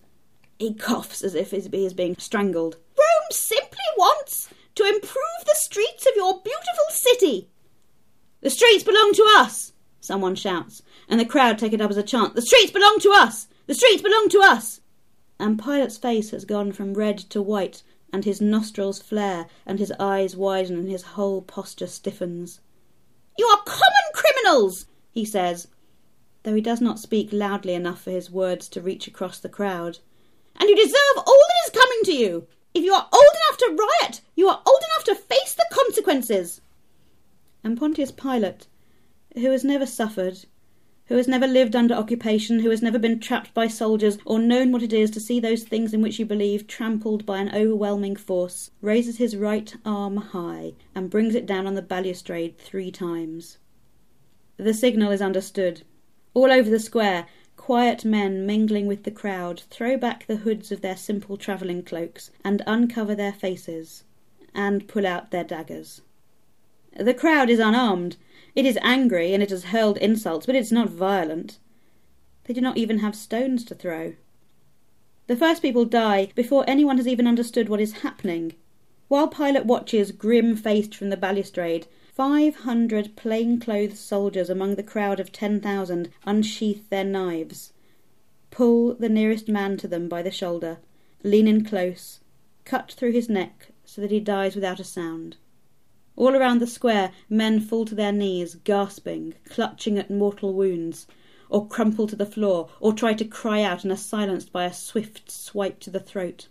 He coughs as if he is being strangled. Rome simply wants to improve the streets of your beautiful city. The streets belong to us, someone shouts, and the crowd take it up as a chant. The streets belong to us! The streets belong to us! And Pilate's face has gone from red to white, and his nostrils flare, and his eyes widen, and his whole posture stiffens. You are common criminals, he says, though he does not speak loudly enough for his words to reach across the crowd. And you deserve all that is coming to you. If you are old enough to riot, you are old enough to face the consequences. And Pontius Pilate, who has never suffered, who has never lived under occupation, who has never been trapped by soldiers, or known what it is to see those things in which you believe trampled by an overwhelming force, raises his right arm high and brings it down on the balustrade three times. The signal is understood. All over the square, quiet men mingling with the crowd throw back the hoods of their simple travelling cloaks and uncover their faces and pull out their daggers. The crowd is unarmed, it is angry and it has hurled insults, but it is not violent. They do not even have stones to throw. The first people die before anyone has even understood what is happening. While Pilate watches, grim faced from the balustrade, five hundred plain-clothes soldiers among the crowd of ten thousand unsheath their knives, pull the nearest man to them by the shoulder, lean in close, cut through his neck so that he dies without a sound. All around the square, men fall to their knees, gasping, clutching at mortal wounds, or crumple to the floor, or try to cry out and are silenced by a swift swipe to the throat.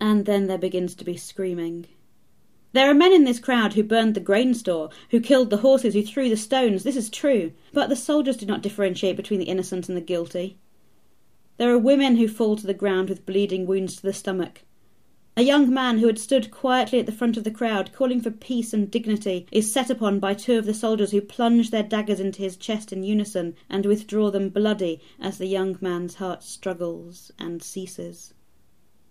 And then there begins to be screaming. There are men in this crowd who burned the grain store, who killed the horses, who threw the stones. This is true. But the soldiers do not differentiate between the innocent and the guilty. There are women who fall to the ground with bleeding wounds to the stomach. A young man who had stood quietly at the front of the crowd, calling for peace and dignity, is set upon by two of the soldiers who plunge their daggers into his chest in unison and withdraw them bloody as the young man's heart struggles and ceases.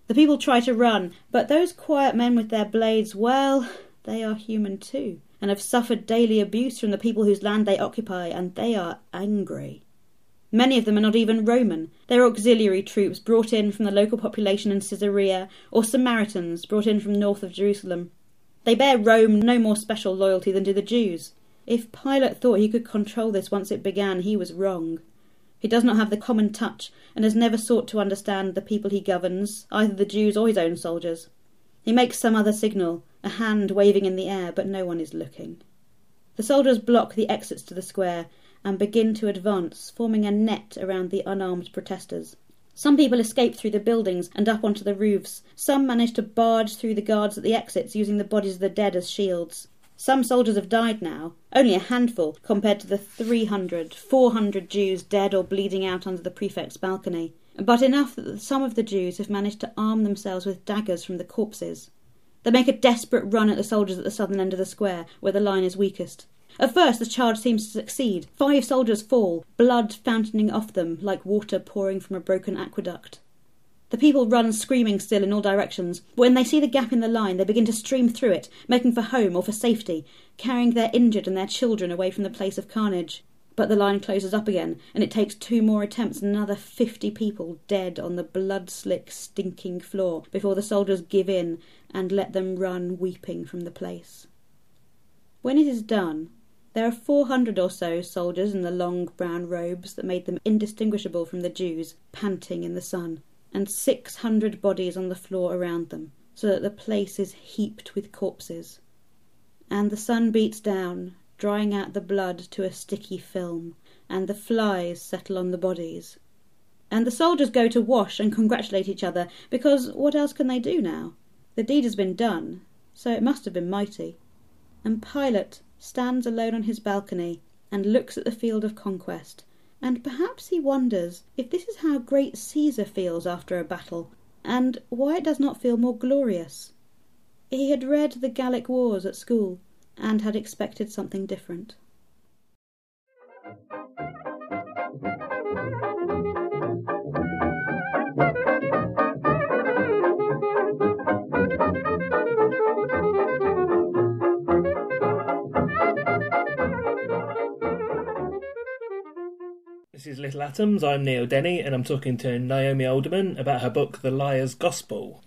The people try to run, but those quiet men with their blades, well, they are human too, and have suffered daily abuse from the people whose land they occupy, and they are angry. Many of them are not even Roman. They're auxiliary troops brought in from the local population in Caesarea, or Samaritans brought in from north of Jerusalem. They bear Rome no more special loyalty than do the Jews. If Pilate thought he could control this once it began, he was wrong. He does not have the common touch, and has never sought to understand the people he governs, either the Jews or his own soldiers. He makes some other signal, a hand waving in the air, but no one is looking. The soldiers block the exits to the square, and begin to advance, forming a net around the unarmed protesters. Some people escape through the buildings and up onto the roofs. Some manage to barge through the guards at the exits using the bodies of the dead as shields. Some soldiers have died now, only a handful compared to the 300, 400 Jews dead or bleeding out under the prefect's balcony, but enough that some of the Jews have managed to arm themselves with daggers from the corpses. They make a desperate run at the soldiers at the southern end of the square, where the line is weakest. At first, the charge seems to succeed. Five soldiers fall, blood fountaining off them like water pouring from a broken aqueduct. The people run screaming still in all directions, when they see the gap in the line, they begin to stream through it, making for home or for safety, carrying their injured and their children away from the place of carnage. But the line closes up again, and it takes two more attempts and another fifty people dead on the blood slick, stinking floor before the soldiers give in and let them run weeping from the place. When it is done, there are four hundred or so soldiers in the long brown robes that made them indistinguishable from the Jews, panting in the sun, and six hundred bodies on the floor around them, so that the place is heaped with corpses. And the sun beats down, drying out the blood to a sticky film, and the flies settle on the bodies. And the soldiers go to wash and congratulate each other, because what else can they do now? The deed has been done, so it must have been mighty. And Pilate, stands alone on his balcony and looks at the field of conquest, and perhaps he wonders if this is how great Caesar feels after a battle, and why it does not feel more glorious. He had read the Gallic Wars at school, and had expected something different. This is Little Atoms. I'm Neil Denny, and I'm talking to Naomi Alderman about her book, The Liar's Gospel.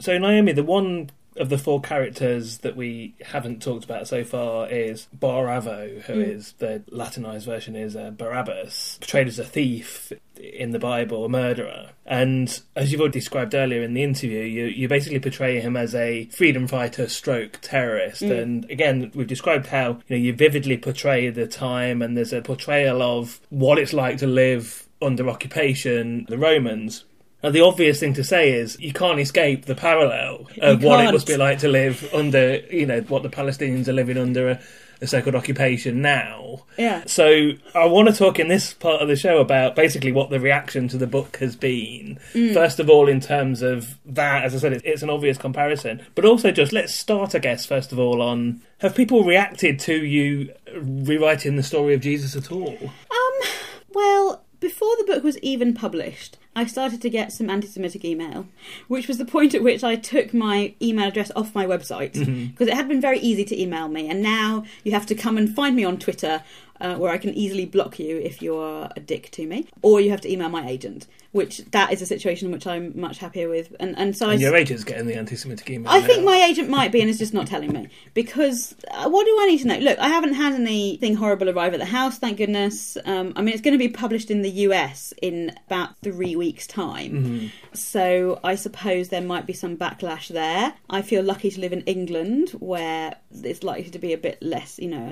So, Naomi, the one of the four characters that we haven't talked about so far is Baravo, who Mm. is the Latinized version is uh, Barabbas, portrayed as a thief in the Bible, a murderer. And as you've already described earlier in the interview, you, you basically portray him as a freedom fighter stroke terrorist. Mm. And again, we've described how you know you vividly portray the time and there's a portrayal of what it's like to live under occupation, the Romans. Now, the obvious thing to say is you can't escape the parallel of You what it must be like to live under, you know, what the Palestinians are living under a, a so-called occupation now. Yeah. So I want to talk in this part of the show about basically what the reaction to the book has been. Mm. First of all, in terms of that, as I said, it's, it's an obvious comparison, but also just let's start, I guess, first of all, on have people reacted to you rewriting the story of Jesus at all? Um, well, before the book was even published, I started to get some anti Semitic email, which was the point at which I took my email address off my website because Mhm. it had been very easy to email me, and now you have to come and find me on Twitter. Uh, where I can easily block you if you are a dick to me, or you have to email my agent, which that is a situation which I'm much happier with. And and so I And your agent's getting the anti-Semitic email. I think my agent might be and is just not telling me. Because uh, what do I need to know? Look, I haven't had anything horrible arrive at the house, thank goodness. Um, I mean, it's going to be published in the US in about three weeks' time. Mhm. So I suppose there might be some backlash there. I feel lucky to live in England where it's likely to be a bit less, you know,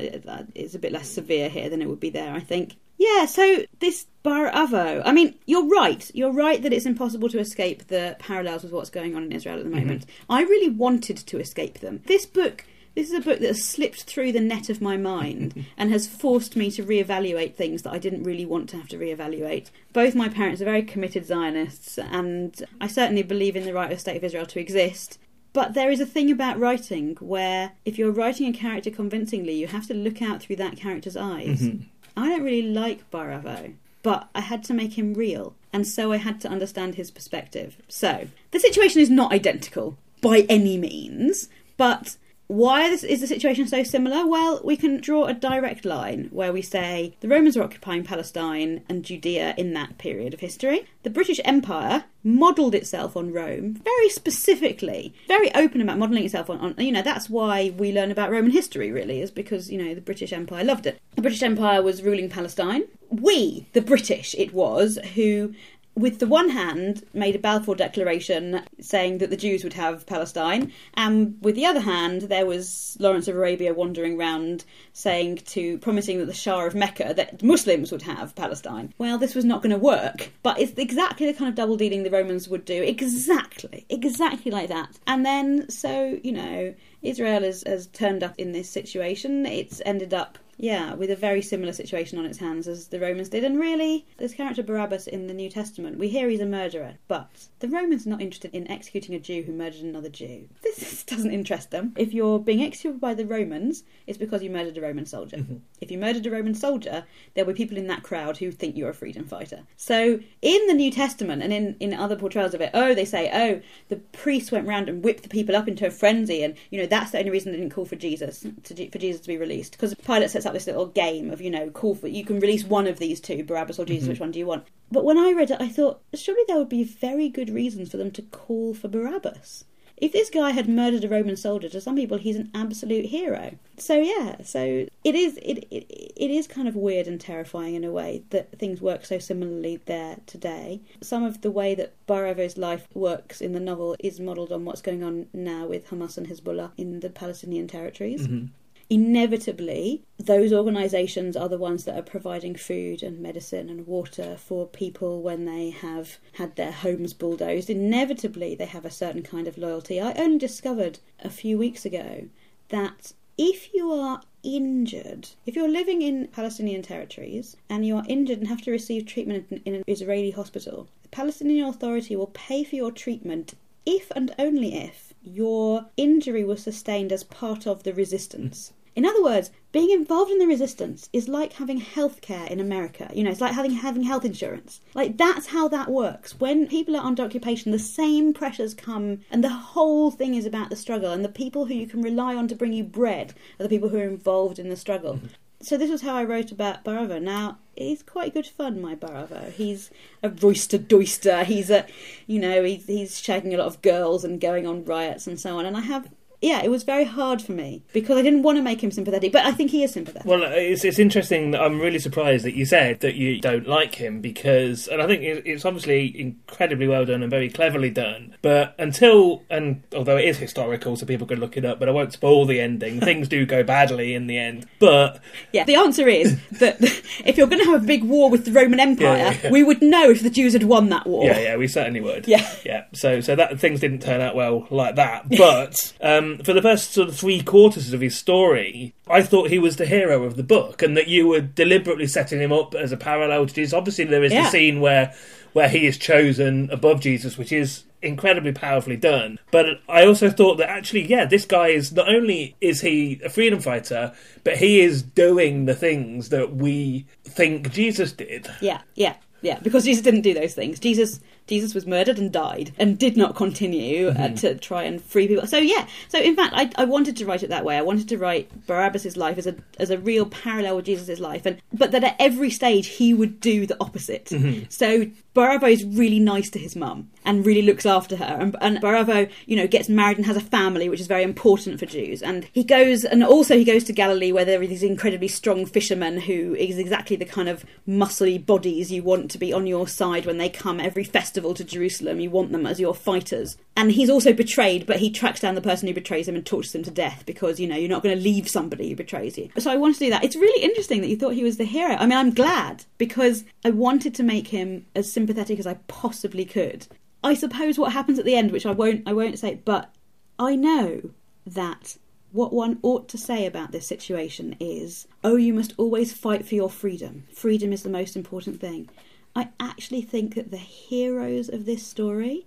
it's a bit less severe here than it would be there, I think. Yeah, so this Bar Avo, I mean, you're right. You're right that it's impossible to escape the parallels with what's going on in Israel at the moment. Mm-hmm. I really wanted to escape them. This book this is a book that has slipped through the net of my mind <laughs> and has forced me to reevaluate things that I didn't really want to have to reevaluate. Both my parents are very committed Zionists, and I certainly believe in the right of the State of Israel to exist. But there is a thing about writing where if you're writing a character convincingly, you have to look out through that character's eyes. Mm-hmm. I don't really like Bar Avo, but I had to make him real, and so I had to understand his perspective. So, the situation is not identical by any means, but why is the situation so similar? Well, we can draw a direct line where we say the Romans were occupying Palestine and Judea in that period of history. The British Empire modelled itself on Rome very specifically, very open about modelling itself on, on, you know, that's why we learn about Roman history, really, is because, you know, the British Empire loved it. The British Empire was ruling Palestine. We, the British, it was, who with the one hand, made a Balfour Declaration saying that the Jews would have Palestine, and with the other hand, there was Lawrence of Arabia wandering around saying to promising that the Shah of Mecca that Muslims would have Palestine. Well, this was not going to work, but it's exactly the kind of double dealing the Romans would do. Exactly, exactly like that. And then, so you know, Israel has, has turned up in this situation. It's ended up yeah, with a very similar situation on its hands as the Romans did. And really, this character Barabbas in the New Testament, we hear he's a murderer, but the Romans are not interested in executing a Jew who murdered another Jew. This <laughs> doesn't interest them. If you're being executed by the Romans, it's because you murdered a Roman soldier. Mm-hmm. If you murdered a Roman soldier, there'll be people in that crowd who think you're a freedom fighter. So in the New Testament and in, in other portrayals of it, oh, they say, oh, the priests went round and whipped the people up into a frenzy, and you know that's the only reason they didn't call for Jesus to, for Jesus to be released because Pilate sets up this little game of, you know, call for you can release one of these two, Barabbas or Jesus, mm-hmm. which one do you want? But when I read it, I thought surely there would be very good reasons for them to call for Barabbas. If this guy had murdered a Roman soldier, to some people he's an absolute hero. So yeah, so it is it, it it is kind of weird and terrifying in a way that things work so similarly there today. Some of the way that Bar Avo works in the novel is modelled on what's going on now with Hamas and Hezbollah in the Palestinian territories. Mm-hmm inevitably, those organisations are the ones that are providing food and medicine and water for people when they have had their homes bulldozed. Inevitably, they have a certain kind of loyalty. I only discovered a few weeks ago that if you are injured, if you're living in Palestinian territories and you are injured and have to receive treatment in an Israeli hospital, the Palestinian Authority will pay for your treatment if and only if your injury was sustained as part of the resistance. In other words, being involved in the resistance is like having healthcare in America. You know, it's like having having health insurance. Like that's how that works. When people are under occupation, the same pressures come, and the whole thing is about the struggle. And the people who you can rely on to bring you bread are the people who are involved in the struggle. Mm-hmm. So this was how I wrote about Baravo. Now he's quite good fun, my Baravo. He's a roister doister. He's a, you know, he's he's shagging a lot of girls and going on riots and so on. And I have yeah, it was very hard for me because I didn't want to make him sympathetic, but I think he is sympathetic. Well, it's, it's interesting I'm really surprised that you said that you don't like him because, and I think it's obviously incredibly well done and very cleverly done. But until, and although it is historical, so people can look it up, but I won't spoil the ending. <laughs> Things do go badly in the end. But yeah, the answer is that <laughs> if you're going to have a big war with the Roman Empire, yeah, yeah. we would know if the Jews had won that war. Yeah, yeah, we certainly would. Yeah, yeah. So, so that things didn't turn out well like that, but. <laughs> um, for the first sort of three quarters of his story, I thought he was the hero of the book, and that you were deliberately setting him up as a parallel to Jesus. Obviously, there is yeah. the scene where where he is chosen above Jesus, which is incredibly powerfully done. But I also thought that actually, yeah, this guy is not only is he a freedom fighter, but he is doing the things that we think Jesus did. Yeah, yeah. Yeah, because Jesus didn't do those things. Jesus Jesus was murdered and died and did not continue uh, mm-hmm. uh, to try and free people. So yeah, so in fact, I, I wanted to write it that way. I wanted to write Barabbas's life as a as a real parallel with Jesus's life, and but that at every stage he would do the opposite. Mm-hmm. So Baravo is really nice to his mum and really looks after her. And, and Baravo, you know, gets married and has a family, which is very important for Jews. And he goes, and also he goes to Galilee where there are these incredibly strong fishermen who is exactly the kind of muscly bodies you want to be on your side when they come every festival to Jerusalem. You want them as your fighters. And he's also betrayed, but he tracks down the person who betrays him and tortures him to death because, you know, you're not going to leave somebody who betrays you. So I wanted to do that. It's really interesting that you thought he was the hero. I mean, I'm glad because I wanted to make him as sympathetic as I possibly could. I suppose what happens at the end, which I won't I won't say, but I know that what one ought to say about this situation is, oh, you must always fight for your freedom. Freedom is the most important thing. I actually think that the heroes of this story,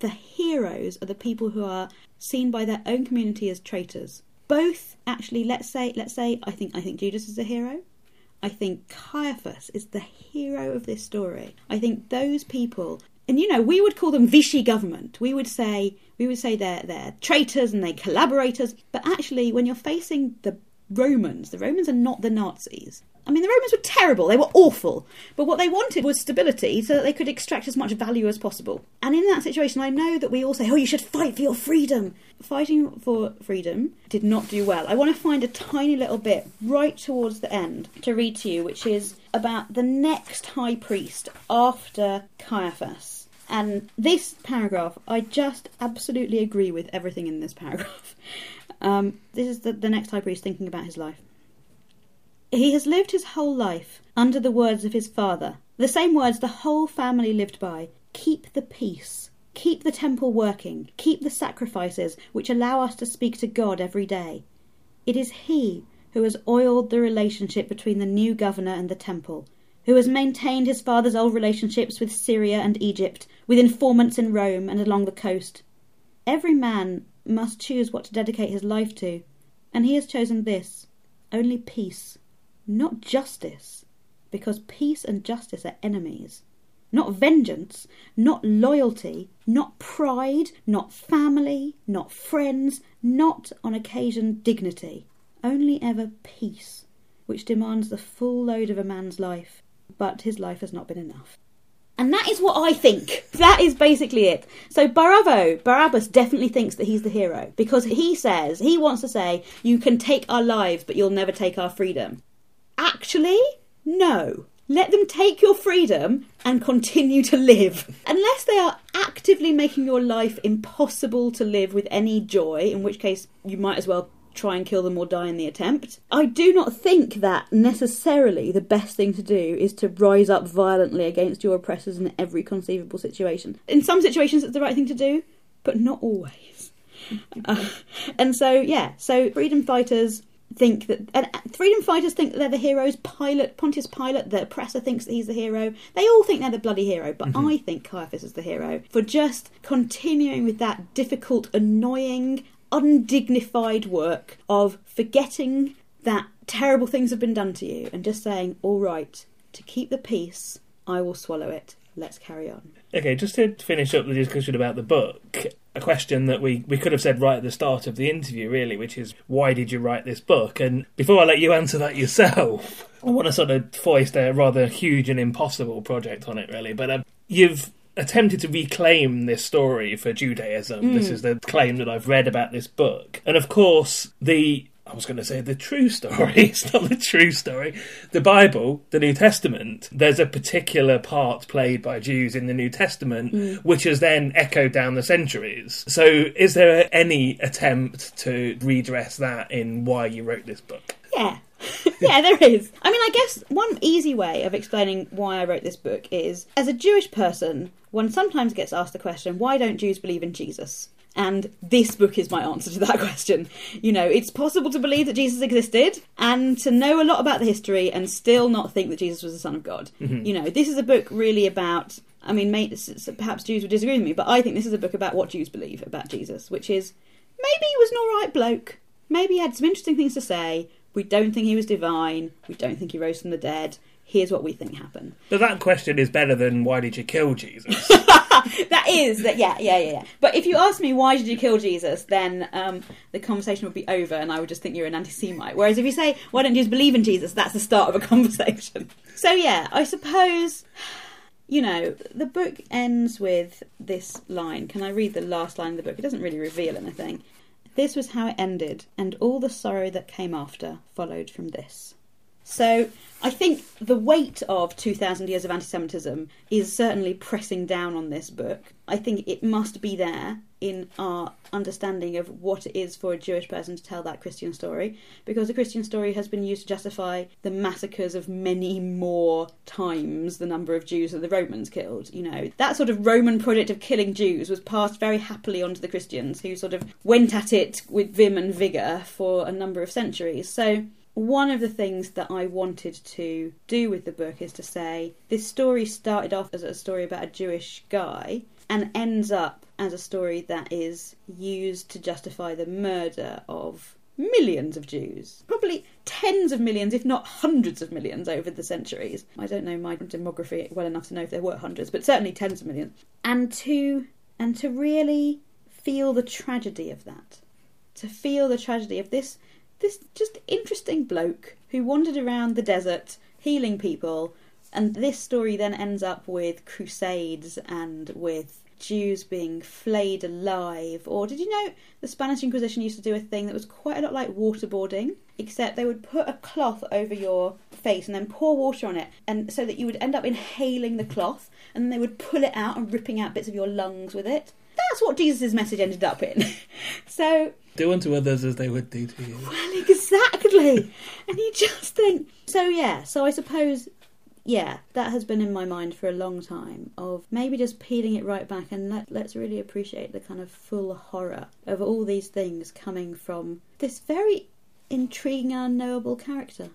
the heroes are the people who are seen by their own community as traitors. Both actually, let's say, let's say, I think I think Judas is a hero. I think Caiaphas is the hero of this story. I think those people and you know, we would call them Vichy government. We would say we would say they're they're traitors and they collaborators. But actually, when you're facing the Romans, the Romans are not the Nazis. I mean, the Romans were terrible, they were awful. But what they wanted was stability so that they could extract as much value as possible. And in that situation, I know that we all say, oh, you should fight for your freedom. Fighting for freedom did not do well. I want to find a tiny little bit right towards the end to read to you, which is about the next high priest after Caiaphas. And this paragraph, I just absolutely agree with everything in this paragraph. <laughs> Um, this is the, the next high priest thinking about his life. He has lived his whole life under the words of his father, the same words the whole family lived by. Keep the peace, keep the temple working, keep the sacrifices which allow us to speak to God every day. It is he who has oiled the relationship between the new governor and the temple, who has maintained his father's old relationships with Syria and Egypt, with informants in Rome and along the coast. Every man must choose what to dedicate his life to, and he has chosen this only peace, not justice, because peace and justice are enemies. Not vengeance, not loyalty, not pride, not family, not friends, not on occasion dignity. Only ever peace, which demands the full load of a man's life, but his life has not been enough. And that is what I think. That is basically it. So Baravo, Barabbas definitely thinks that he's the hero because he says, he wants to say, you can take our lives, but you'll never take our freedom. Actually, no. Let them take your freedom and continue to live. Unless they are actively making your life impossible to live with any joy, in which case you might as well try and kill them or die in the attempt. I do not think that necessarily the best thing to do is to rise up violently against your oppressors in every conceivable situation. In some situations, it's the right thing to do, but not always. <laughs> uh, and so, yeah, so freedom fighters think that and freedom fighters think that they're the heroes pilate pontius pilate the oppressor thinks that he's the hero they all think they're the bloody hero but mm-hmm. i think caiaphas is the hero for just continuing with that difficult annoying undignified work of forgetting that terrible things have been done to you and just saying, all right, to keep the peace, I will swallow it. Let's carry on. Okay, just to finish up the discussion about the book, a question that we, we could have said right at the start of the interview, really, which is why did you write this book? And before I let you answer that yourself, I want to sort of foist a rather huge and impossible project on it, really. But um, you've attempted to reclaim this story for Judaism. Mm. This is the claim that I've read about this book. And of course, the I was going to say the true story. <laughs> It's not the true story. The Bible, the New Testament, there's a particular part played by Jews in the New Testament, mm. which has then echoed down the centuries. So, is there any attempt to redress that in why you wrote this book? Yeah. <laughs> yeah, there is. I mean, I guess one easy way of explaining why I wrote this book is as a Jewish person, one sometimes gets asked the question, why don't Jews believe in Jesus? And this book is my answer to that <laughs> question. You know, it's possible to believe that Jesus existed and to know a lot about the history and still not think that Jesus was the Son of God. Mm-hmm. You know, this is a book really about. I mean, perhaps Jews would disagree with me, but I think this is a book about what Jews believe about Jesus, which is maybe he was an alright bloke, maybe he had some interesting things to say, we don't think he was divine. We don't think he rose from the dead. Here's what we think happened. But that question is better than why did you kill Jesus? <laughs> <laughs> that is that yeah yeah yeah yeah. But if you ask me why did you kill Jesus, then um, the conversation would be over, and I would just think you're an anti-Semite. Whereas if you say why don't you just believe in Jesus, that's the start of a <laughs> conversation. So yeah, I suppose you know, the book ends with this line. Can I read the last line of the book? It doesn't really reveal anything. This was how it ended, and all the sorrow that came after followed from this. So I think the weight of 2,000 years of anti Semitism is certainly pressing down on this book. I think it must be there in our understanding of what it is for a Jewish person to tell that Christian story, because the Christian story has been used to justify the massacres of many more times the number of Jews that the Romans killed. You know, that sort of Roman project of killing Jews was passed very happily onto the Christians, who sort of went at it with vim and vigour for a number of centuries. So one of the things that I wanted to do with the book is to say this story started off as a story about a Jewish guy and ends up as a story that is used to justify the murder of millions of Jews. Probably tens of millions, if not hundreds of millions, over the centuries. I don't know my demography well enough to know if there were hundreds, but certainly tens of millions. And to and to really feel the tragedy of that. To feel the tragedy of this this just interesting bloke who wandered around the desert healing people. And this story then ends up with crusades and with Jews being flayed alive. Or did you know the Spanish Inquisition used to do a thing that was quite a lot like waterboarding? Except they would put a cloth over your face and then pour water on it, and so that you would end up inhaling the cloth, and they would pull it out and ripping out bits of your lungs with it. That's what Jesus' message ended up in. <laughs> so Do unto others as they would do to you. well, exactly. and you just think. So, yeah, so I suppose, yeah, that has been in my mind for a long time of maybe just peeling it right back and let, let's really appreciate the kind of full horror of all these things coming from this very intriguing and unknowable character.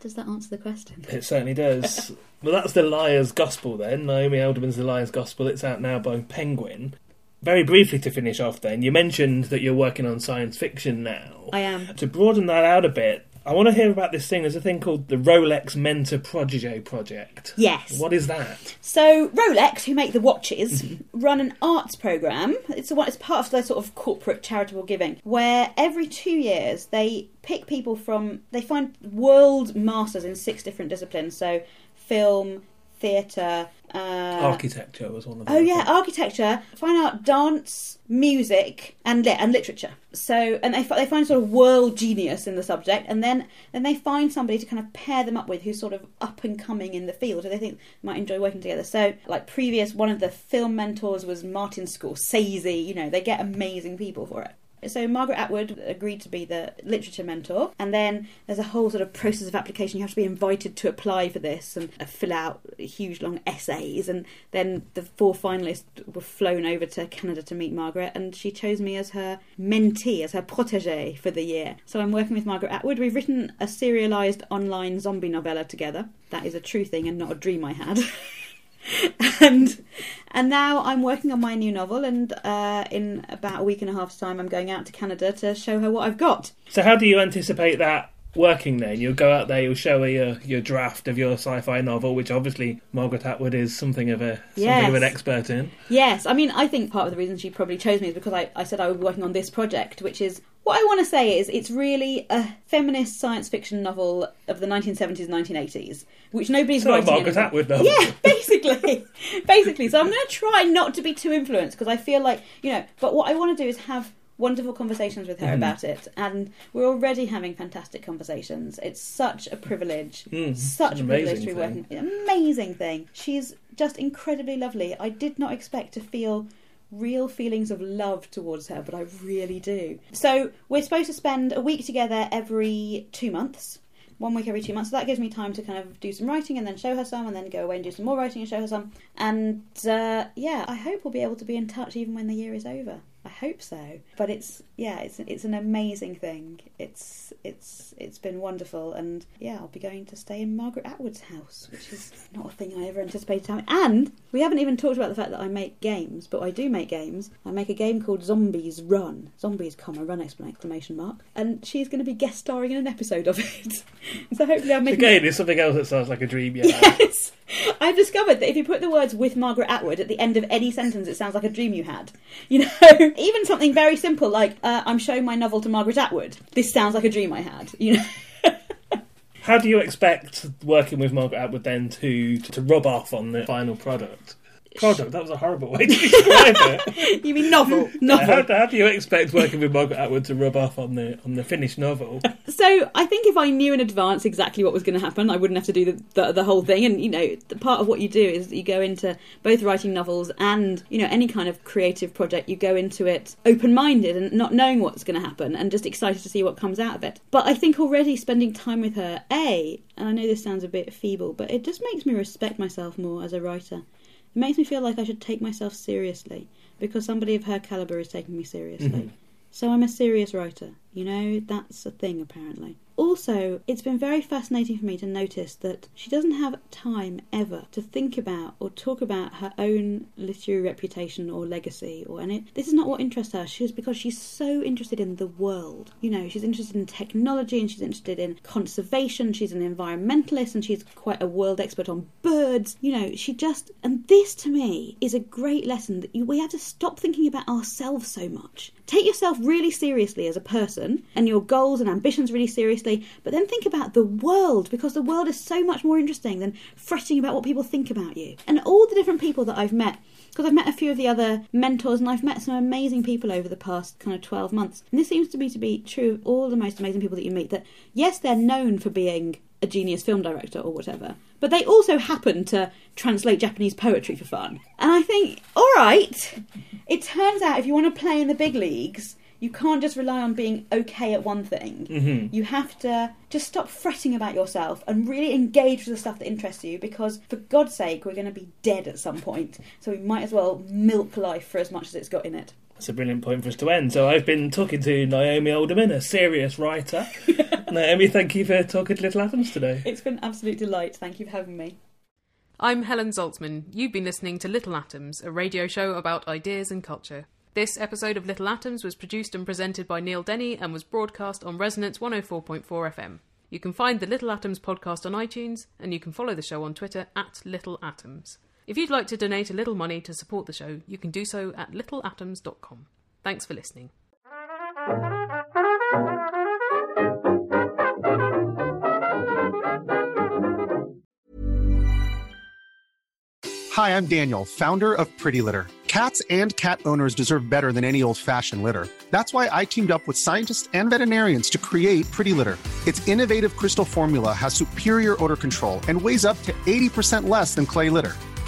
Does that answer the question? It certainly does. <laughs> well, that's the Liar's Gospel then. Naomi Alderman's The Liar's Gospel. It's out now by Penguin. Very briefly to finish off, then, you mentioned that you're working on science fiction now. I am. To broaden that out a bit, I want to hear about this thing. There's a thing called the Rolex Mentor Protege Project. Yes. What is that? So Rolex, who make the watches, mm-hmm. run an arts program. It's a, it's part of their sort of corporate charitable giving, where every two years they pick people from they find world masters in six different disciplines. So film, theatre. Uh, Architecture was one of them. Oh yeah, architecture, fine art, dance, music, and lit- and literature. So, and they they find sort of world genius in the subject, and then then they find somebody to kind of pair them up with who's sort of up and coming in the field, who they think might enjoy working together. So, like previous, one of the film mentors was Martin Scorsese. You know, they get amazing people for it. So Margaret Atwood agreed to be the literature mentor, and then there's a whole sort of process of application. You have to be invited to apply for this and uh, fill out huge long essays, and then the four finalists were flown over to Canada to meet Margaret, and she chose me as her mentee, as her protégée for the year. So I'm working with Margaret Atwood. We've written a serialised online zombie novella together. That is a true thing and not a dream I had. <laughs> <laughs> and and now I'm working on my new novel, and uh, in about a week and a half's time, I'm going out to Canada to show her what I've got. So, how do you anticipate that working then? You'll go out there, you'll show her your, your draft of your sci fi novel, which obviously Margaret Atwood is something of a something Yes. of an expert in. Yes, I mean, I think part of the reason she probably chose me is because I, I said I would be working on this project, which is what I want to say is it's really a feminist science fiction novel of the 1970s, 1980s, which nobody's It's not a writing. Margaret. Atwood novel. Yeah, <laughs> basically, basically. So I'm going to try not to be too influenced because I feel like you know. But what I want to do is have wonderful conversations with her Mhm. about it, and we're already having fantastic conversations. It's such a privilege, Mm, such a privilege amazing to be working. Amazing thing. She's just incredibly lovely. I did not expect to feel real feelings of love towards her, but I really do. So we're supposed to spend a week together every two months. One week every two months. So that gives me time to kind of do some writing and then show her some, and then go away and do some more writing and show her some. And uh, yeah, I hope we'll be able to be in touch even when the year is over. I hope so. But it's yeah, it's it's an amazing thing. It's it's it's been wonderful, and yeah, I'll be going to stay in Margaret Atwood's house, which is not a thing I ever anticipated having. And we haven't even talked about the fact that I make games, but I do make games. I make a game called Zombies Run. Zombies, comma run exclamation mark. And she's going to be guest starring in an episode of it. <laughs> so hopefully I'm making Again, it's something else that sounds like a dream. Yeah. Yes. I've discovered that if you put the words with Margaret Atwood at the end of any sentence, it sounds like a dream you had. You know, <laughs> even something very simple like, uh, Uh, I'm showing my novel to Margaret Atwood. This sounds like a dream I had. You know? How do you expect working with Margaret Atwood then to to rub off on the final product? Product. That was a horrible way to describe it. <laughs> you mean novel? Novel. How, how do you expect working with Margaret Atwood to rub off on the on the finished novel? So I think if I knew in advance exactly what was going to happen, I wouldn't have to do the, the, the whole thing. And you know, the part of what you do is you go into both writing novels and you know any kind of creative project. You go into it open minded and not knowing what's going to happen, and just excited to see what comes out of it. But I think already spending time with her, a, and I know this sounds a bit feeble, but it just makes me respect myself more as a writer. It makes me feel like I should take myself seriously because somebody of her caliber is taking me seriously. Mhm. So I'm a serious writer. You know, that's a thing apparently. Also, it's been very fascinating for me to notice that she doesn't have time ever to think about or talk about her own literary reputation or legacy or any. This is not what interests her. She's because she's so interested in the world. You know, she's interested in technology and she's interested in conservation. She's an environmentalist and she's quite a world expert on birds. You know, she just and this to me is a great lesson that we have to stop thinking about ourselves so much. Take yourself really seriously as a person and your goals and ambitions really seriously, but then think about the world because the world is so much more interesting than fretting about what people think about you. And all the different people that I've met because I've met a few of the other mentors and I've met some amazing people over the past kind of 12 months. And this seems to me to be true of all the most amazing people that you meet that yes, they're known for being a genius film director or whatever, but they also happen to translate Japanese poetry for fun. And I think, all right, it turns out if you want to play in the big leagues, you can't just rely on being okay at one thing. Mhm. You have to just stop fretting about yourself and really engage with the stuff that interests you because, for God's sake, we're going to be dead at some point. So we might as well milk life for as much as it's got in it. That's a brilliant point for us to end. So I've been talking to Naomi Alderman, a serious writer. <laughs> Naomi, thank you for talking to Little Atoms today. It's been an absolute delight. Thank you for having me. I'm Helen Zaltzman. You've been listening to Little Atoms, a radio show about ideas and culture. This episode of Little Atoms was produced and presented by Neil Denny and was broadcast on Resonance 104.4 FM. You can find the Little Atoms podcast on iTunes, and you can follow the show on Twitter at Little Atoms. If you'd like to donate a little money to support the show, you can do so at littleatoms.com. Thanks for listening. Hi, I'm Daniel, founder of Pretty Litter. Cats and cat owners deserve better than any old fashioned litter. That's why I teamed up with scientists and veterinarians to create Pretty Litter. Its innovative crystal formula has superior odor control and weighs up to 80% less than clay litter.